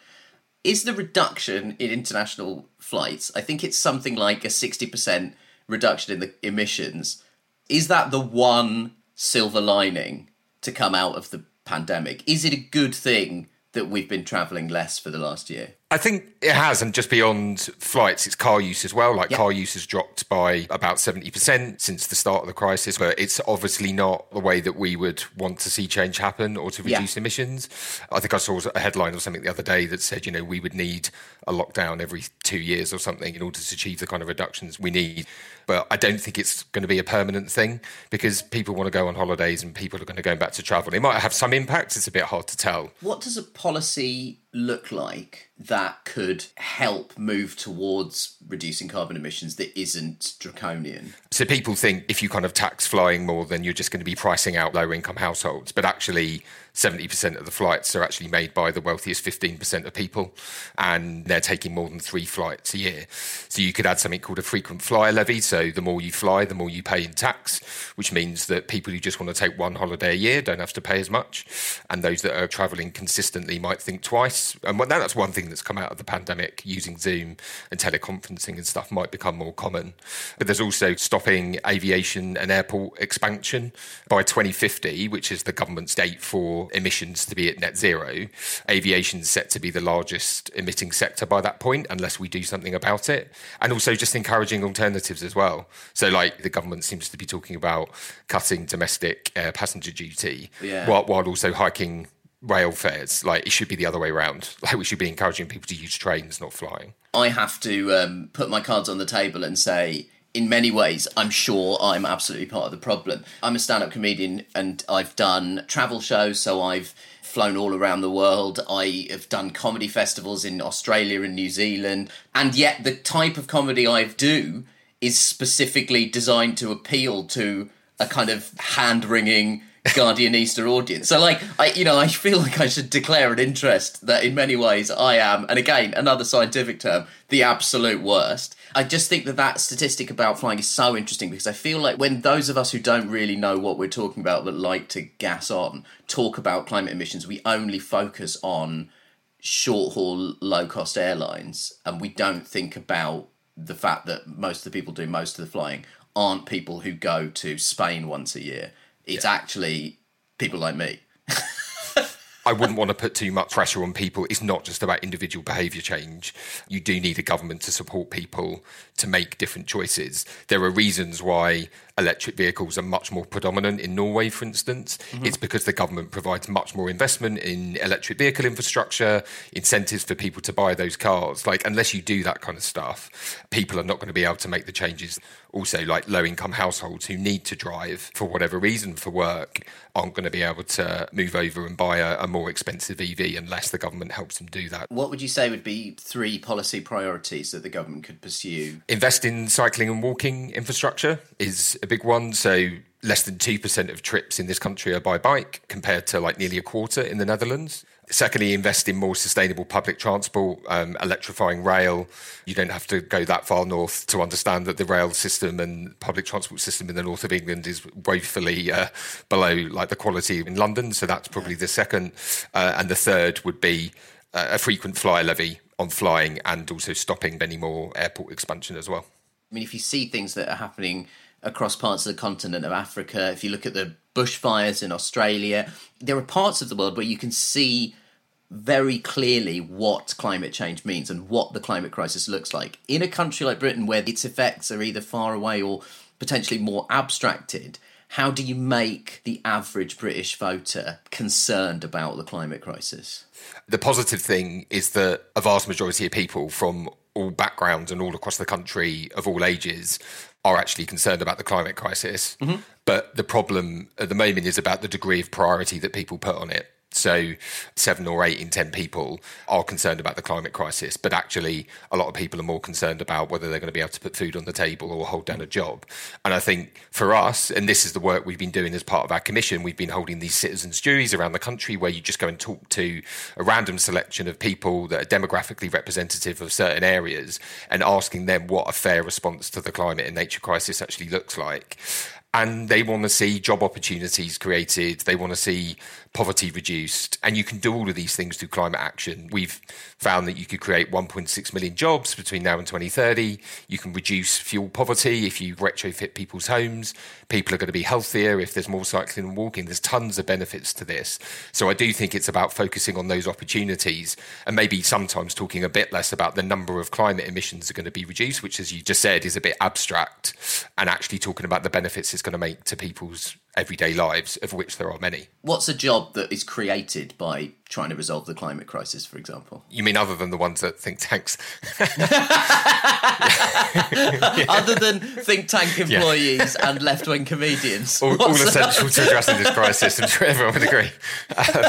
Is the reduction in international flights, I think it's something like a 60% reduction in the emissions, is that the one silver lining to come out of the pandemic? Is it a good thing that we've been travelling less for the last year? I think it has, and just beyond flights, it's car use as well. Like car use has dropped by about 70% since the start of the crisis, but it's obviously not the way that we would want to see change happen or to Yeah. reduce emissions. I think I saw a headline or something the other day that said, you know, we would need a lockdown every two years or something in order to achieve the kind of reductions we need. But I don't think it's going to be a permanent thing because people want to go on holidays and people are going to go back to travel. It might have some impact. It's a bit hard to tell. What does a policy look like that could help move towards reducing carbon emissions that isn't draconian? So people think if you kind of tax flying more, then you're just going to be pricing out lower income households. But actually, 70% of the flights are actually made by the wealthiest 15% of people, and they're taking more than three flights a year. So you could add something called a frequent flyer levy. So the more you fly, the more you pay in tax, which means that people who just want to take one holiday a year don't have to pay as much. And those that are traveling consistently might think twice. And that's one thing that's come out of the pandemic using Zoom and teleconferencing and stuff might become more common. But there's also stopping aviation and airport expansion by 2050, which is the government's date for emissions to be at net zero. aviation is set to be the largest emitting sector by that point, unless we do something about it. And also just encouraging alternatives as well. So, like the government seems to be talking about cutting domestic air passenger duty, Yeah. while, while also hiking rail fares. Like it should be the other way around. Like we should be encouraging people to use trains, not flying. I have to um, put my cards on the table and say, in many ways, I'm sure I'm absolutely part of the problem. I'm a stand up comedian and I've done travel shows, so I've flown all around the world. I have done comedy festivals in Australia and New Zealand, and yet the type of comedy I do is specifically designed to appeal to a kind of hand wringing Guardianista audience. So, like, I, you know, I feel like I should declare an interest that in many ways I am, and again, another scientific term, the absolute worst. I just think that that statistic about flying is so interesting because I feel like when those of us who don't really know what we're talking about but like to gas on talk about climate emissions, we only focus on short haul, low cost airlines, and we don't think about the fact that most of the people doing most of the flying aren't people who go to Spain once a year. It's actually people like me. I wouldn't want to put too much pressure on people. It's not just about individual behaviour change. You do need a government to support people to make different choices. There are reasons why electric vehicles are much more predominant in Norway, for instance. Mhm. It's because the government provides much more investment in electric vehicle infrastructure, incentives for people to buy those cars. Like, unless you do that kind of stuff, people are not going to be able to make the changes. Also, like low income households who need to drive for whatever reason for work aren't going to be able to move over and buy a, a more expensive EV unless the government helps them do that. What would you say would be three policy priorities that the government could pursue? Invest in cycling and walking infrastructure is a big one. So less than 2% of trips in this country are by bike compared to like nearly a quarter in the Netherlands. Secondly, invest in more sustainable public transport, um, electrifying rail. You don't have to go that far north to understand that the rail system and public transport system in the north of England is woefully uh, below like the quality in London. So that's probably the second. Uh, and the third would be uh, a frequent flyer levy on flying and also stopping any more airport expansion as well. I mean, if you see things that are happening across parts of the continent of Africa, if you look at the bushfires in Australia, there are parts of the world where you can see very clearly what climate change means and what the climate crisis looks like. In a country like Britain, where its effects are either far away or potentially more abstracted, how do you make the average British voter concerned about the climate crisis? The positive thing is that a vast majority of people from all backgrounds and all across the country of all ages are actually concerned about the climate crisis. Mm-hmm. But the problem at the moment is about the degree of priority that people put on it. So, seven or eight in 10 people are concerned about the climate crisis, but actually, a lot of people are more concerned about whether they're going to be able to put food on the table or hold down a job. And I think for us, and this is the work we've been doing as part of our commission, we've been holding these citizens' juries around the country where you just go and talk to a random selection of people that are demographically representative of certain areas and asking them what a fair response to the climate and nature crisis actually looks like. and they want to see job opportunities created. They want to see poverty reduced. And you can do all of these things through climate action. We've found that you could create 1.6 million jobs between now and 2030. You can reduce fuel poverty if you retrofit people's homes. People are going to be healthier if there's more cycling and walking. There's tons of benefits to this. So I do think it's about focusing on those opportunities and maybe sometimes talking a bit less about the number of climate emissions are going to be reduced, which, as you just said, is a bit abstract, and actually talking about the benefits it's going to make to people's everyday lives, of which there are many. What's a job that is created by trying to resolve the climate crisis, for example? You mean other than the ones that think tanks? Other than think tank employees and left wing comedians. All, all essential to addressing this crisis. I'm sure everyone would agree. Um,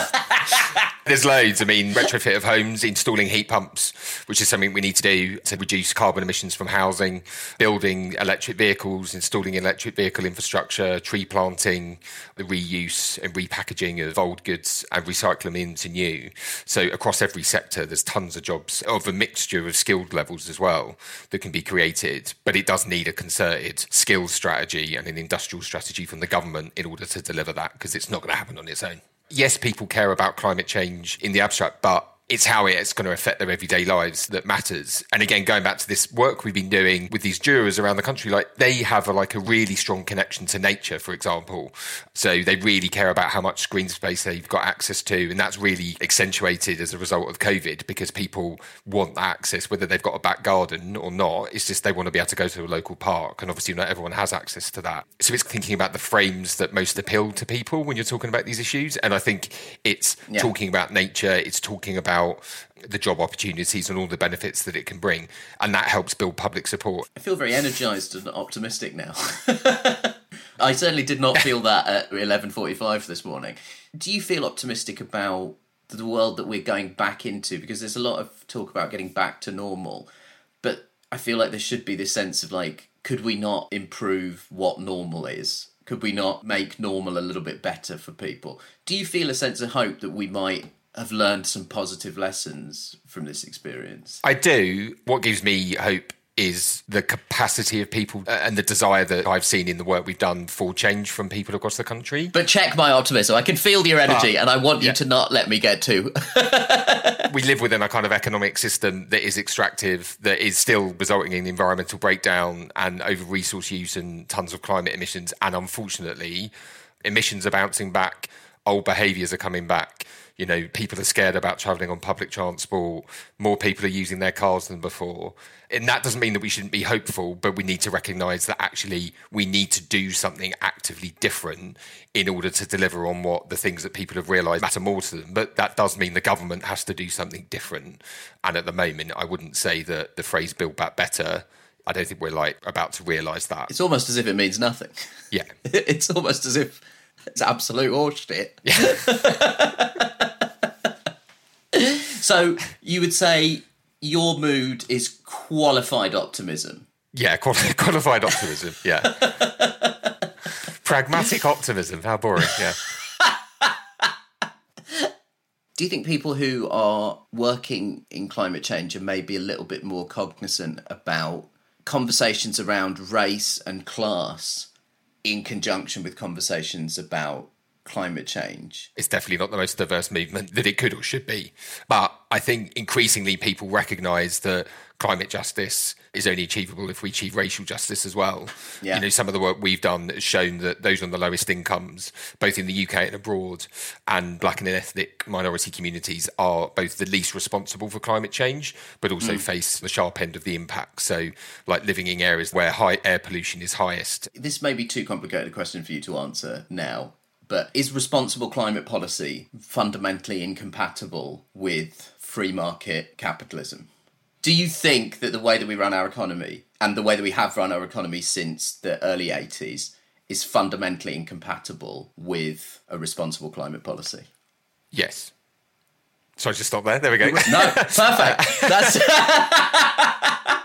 there's loads. I mean, retrofit of homes, installing heat pumps, which is something we need to do to reduce carbon emissions from housing, building electric vehicles, installing electric vehicle infrastructure, tree planting, the reuse and repackaging of old goods and recycle them into new. So across every sector, there's tons of jobs of a mixture of skilled levels as well that can be created. But it does need a concerted skills strategy and an industrial strategy from the government in order to deliver that because it's not going to happen on its own. Yes, people care about climate change in the abstract, but it's how it's going to affect their everyday lives that matters. And again, going back to this work we've been doing with these jurors around the country, like they have a, like a really strong connection to nature, for example. So they really care about how much green space they've got access to. And that's really accentuated as a result of COVID because people want that access, whether they've got a back garden or not. It's just they want to be able to go to a local park. And obviously, not everyone has access to that. So it's thinking about the frames that most appeal to people when you're talking about these issues. And I think it's Yeah. talking about nature, it's talking about the job opportunities and all the benefits that it can bring. And that helps build public support. I feel very energised and optimistic now. I certainly did not feel that at 11.45 this morning. Do you feel optimistic about the world that we're going back into? Because there's a lot of talk about getting back to normal, but I feel like there should be this sense of like, could we not improve what normal is? Could we not make normal a little bit better for people? Do you feel a sense of hope that we might have learned some positive lessons from this experience? I do. What gives me hope is the capacity of people uh, and the desire that I've seen in the work we've done for change from people across the country. But check my optimism. I can feel your energy, But- and I want you to not let me get too. we live within a kind of economic system that is extractive, that is still resulting in environmental breakdown and over resource use and tons of climate emissions. And unfortunately, emissions are bouncing back, old behaviours are coming back. You know, people are scared about travelling on public transport. More people are using their cars than before. And that doesn't mean that we shouldn't be hopeful, but we need to recognise that actually we need to do something actively different in order to deliver on what the things that people have realised matter more to them. But that does mean the government has to do something different. And at the moment, I wouldn't say that the phrase build back better. I don't think we're like about to realise that. It's almost as if it means nothing. Yeah. it's almost as if it's absolute horseshit. so you would say your mood is qualified optimism. Yeah, qual- qualified optimism. Yeah. Pragmatic optimism. How boring. Yeah. Do you think people who are working in climate change are maybe a little bit more cognizant about conversations around race and class in conjunction with conversations about climate change? It's definitely not the most diverse movement that it could or should be. But I think increasingly people recognise that climate justice is only achievable if we achieve racial justice as well. Yeah. You know, some of the work we've done has shown that those on the lowest incomes, both in the UK and abroad, and black and ethnic minority communities are both the least responsible for climate change, but also Mm. face the sharp end of the impact. So, like living in areas where high air pollution is highest, This may be too complicated a question for you to answer now, but is responsible climate policy fundamentally incompatible with free market capitalism? Do you think that the way that we run our economy and the way that we have run our economy since the early 80s is fundamentally incompatible with a responsible climate policy? yes. So I just stop there. There we go. No, perfect. That's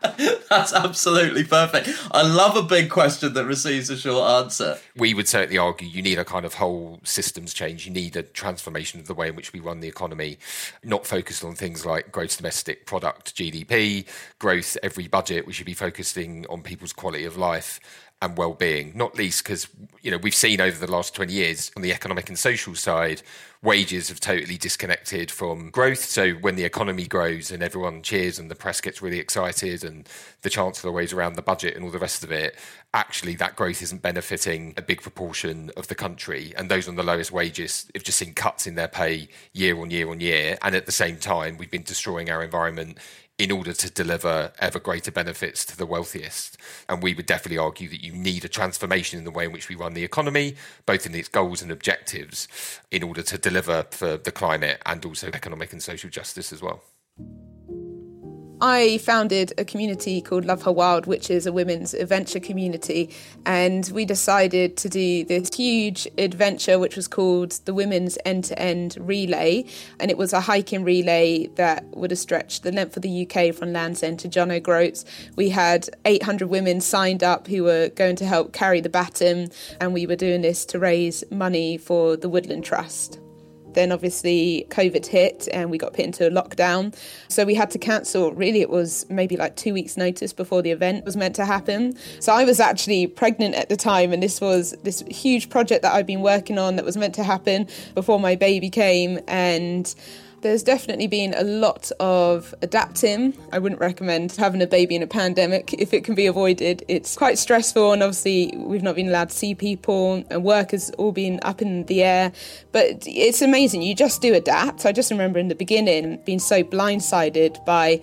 That's absolutely perfect. I love a big question that receives a short answer. we would certainly argue you need a kind of whole systems change. You need a transformation of the way in which we run the economy, not focused on things like gross domestic product, GDP, growth every budget. We should be focusing on people's quality of life and well-being not least because you know we've seen over the last 20 years on the economic and social side wages have totally disconnected from growth. So when the economy grows and everyone cheers and the press gets really excited and the chancellor waves around the budget and all the rest of it actually that growth isn't benefiting a big proportion of the country. And those on the lowest wages have just seen cuts in their pay year on year on year. And at the same time we've been destroying our environment in order to deliver ever greater benefits to the wealthiest. And we would definitely argue that you need a transformation in the way in which we run the economy, both in its goals and objectives, in order to deliver for the climate and also economic and social justice as well. I founded a community called Love Her Wild, which is a women's adventure community. And we decided to do this huge adventure, which was called the Women's End to End Relay. And it was a hiking relay that would have stretched the length of the UK from Land's End to John O'Groats. We had 800 women signed up who were going to help carry the baton. And we were doing this to raise money for the Woodland Trust. Then obviously COVID hit and we got put into a lockdown. So we had to cancel. Really, it was maybe like two weeks' notice before the event was meant to happen. So I was actually pregnant at the time, and this was this huge project that I'd been working on that was meant to happen before my baby came. And there's definitely been a lot of adapting. I wouldn't recommend having a baby in a pandemic if it can be avoided. It's quite stressful, and obviously, we've not been allowed to see people, and work has all been up in the air. But it's amazing. You just do adapt. I just remember in the beginning being so blindsided by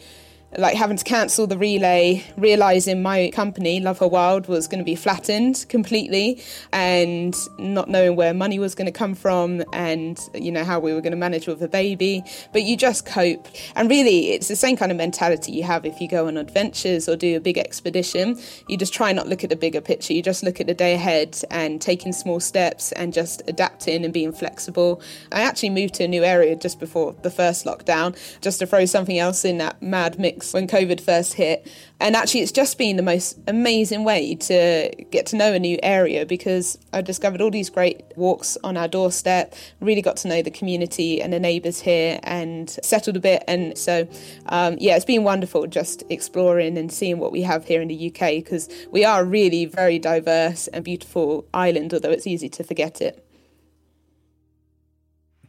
like having to cancel the relay, realizing my company, Love Her Wild, was going to be flattened completely and not knowing where money was going to come from and, you know, how we were going to manage with a baby. But you just cope. And really, it's the same kind of mentality you have if you go on adventures or do a big expedition. You just try not look at the bigger picture. You just look at the day ahead and taking small steps and just adapting and being flexible. I actually moved to a new area just before the first lockdown, just to throw something else in that mad mix when COVID first hit. And actually, it's just been the most amazing way to get to know a new area because I discovered all these great walks on our doorstep, really got to know the community and the neighbours here and settled a bit. And so, um, yeah, it's been wonderful just exploring and seeing what we have here in the UK because we are a really very diverse and beautiful island, although it's easy to forget it.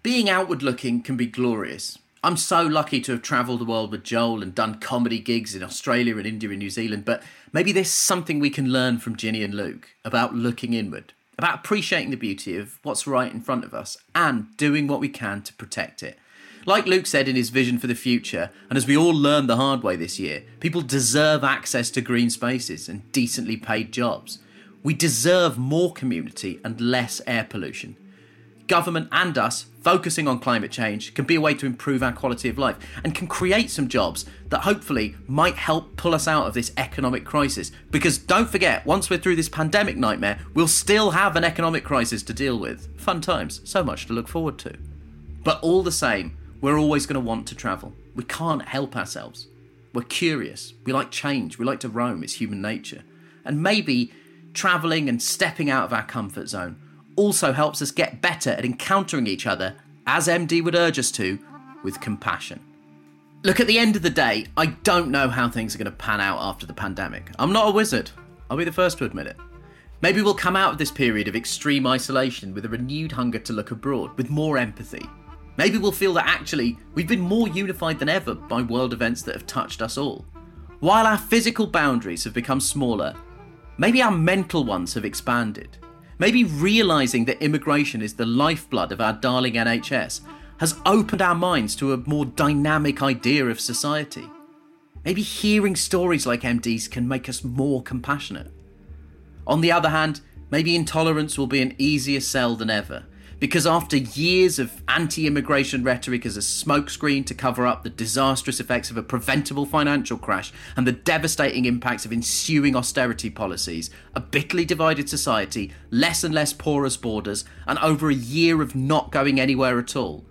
Being outward looking can be glorious. I'm so lucky to have travelled the world with Joel and done comedy gigs in Australia and India and New Zealand, but maybe there's something we can learn from Ginny and Luke about looking inward, about appreciating the beauty of what's right in front of us and doing what we can to protect it. Like Luke said in his vision for the future, and as we all learned the hard way this year, people deserve access to green spaces and decently paid jobs. We deserve more community and less air pollution government and us focusing on climate change can be a way to improve our quality of life and can create some jobs that hopefully might help pull us out of this economic crisis. Because don't forget, once we're through this pandemic nightmare, we'll still have an economic crisis to deal with. Fun times, so much to look forward to. But all the same, we're always going to want to travel. We can't help ourselves. We're curious. We like change. We like to roam. It's human nature. And maybe travelling and stepping out of our comfort zone also helps us get better at encountering each other, as MD would urge us to, with compassion. Look, at the end of the day, I don't know how things are going to pan out after the pandemic. I'm not a wizard. I'll be the first to admit it. Maybe we'll come out of this period of extreme isolation with a renewed hunger to look abroad, with more empathy. Maybe we'll feel that actually we've been more unified than ever by world events that have touched us all. While our physical boundaries have become smaller, maybe our mental ones have expanded. Maybe realising that immigration is the lifeblood of our darling NHS has opened our minds to a more dynamic idea of society. Maybe hearing stories like MD's can make us more compassionate. On the other hand, maybe intolerance will be an easier sell than ever, because after years of anti immigration rhetoric as a smokescreen to cover up the disastrous effects of a preventable financial crash and the devastating impacts of ensuing austerity policies, a bitterly divided society, less and less porous borders, and over a year of not going anywhere at all,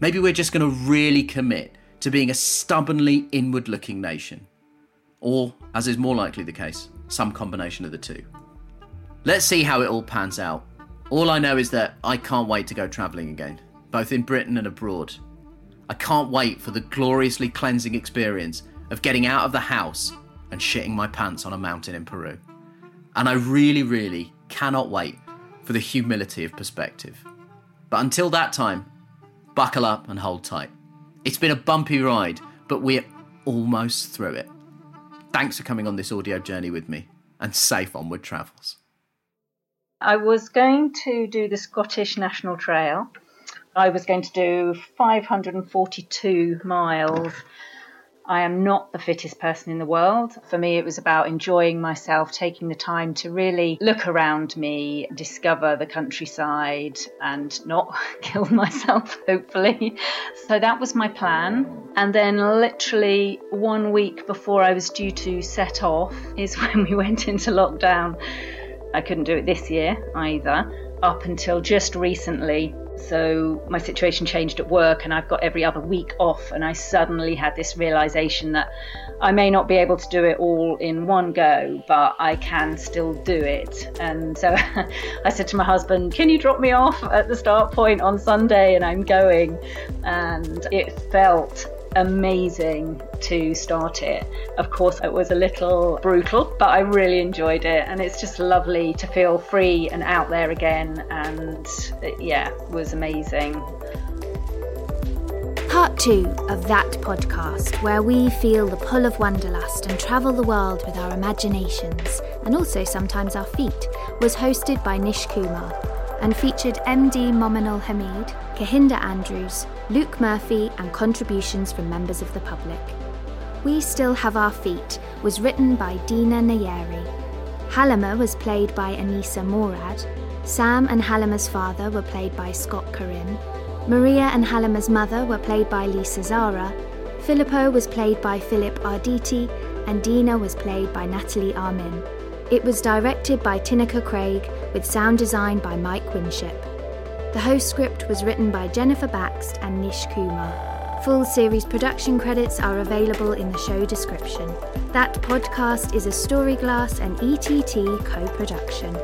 maybe we're just going to really commit to being a stubbornly inward looking nation. Or, as is more likely the case, some combination of the two. Let's see how it all pans out all I know is that I can't wait to go travelling again, both in Britain and abroad. I can't wait for the gloriously cleansing experience of getting out of the house and shitting my pants on a mountain in Peru. And I really, really cannot wait for the humility of perspective. But until that time, buckle up and hold tight. It's been a bumpy ride, but we're almost through it. Thanks for coming on this audio journey with me, and safe onward travels. I was going to do the Scottish National Trail. I was going to do 542 miles I am not the fittest person in the world. For me, it was about enjoying myself, taking the time to really look around me, discover the countryside, and not kill myself, hopefully. So that was my plan. And then, literally one week before I was due to set off, is when we went into lockdown. I couldn't do it this year either. Up until just recently, so my situation changed at work, and I've got every other week off. And I suddenly had this realization that I may not be able to do it all in one go, but I can still do it. And so I said to my husband, Can you drop me off at the start point on Sunday? And I'm going. And it felt amazing to start it. Of course, it was a little brutal, but I really enjoyed it, and it's just lovely to feel free and out there again. And it, yeah, was amazing. Part two of that podcast, where we feel the pull of wanderlust and travel the world with our imaginations, and also sometimes our feet, was hosted by Nish Kumar and featured MD Mominul Hamid, Kehinde Andrews, Luke Murphy, and contributions from members of the public. We Still Have Our Feet was written by Dina Nayeri. Halima was played by Anissa Morad. Sam and Halima's father were played by Scott Karim. Maria and Halima's mother were played by Lisa Zara. Filippo was played by Philip Arditti, and Dina was played by Natalie Armin. It was directed by Tinuke Craig, with sound design by Mike Winship. The host script was written by Jennifer Baxt and Nish Kumar. Full series production credits are available in the show description. That podcast is a Storyglass and ETT co production.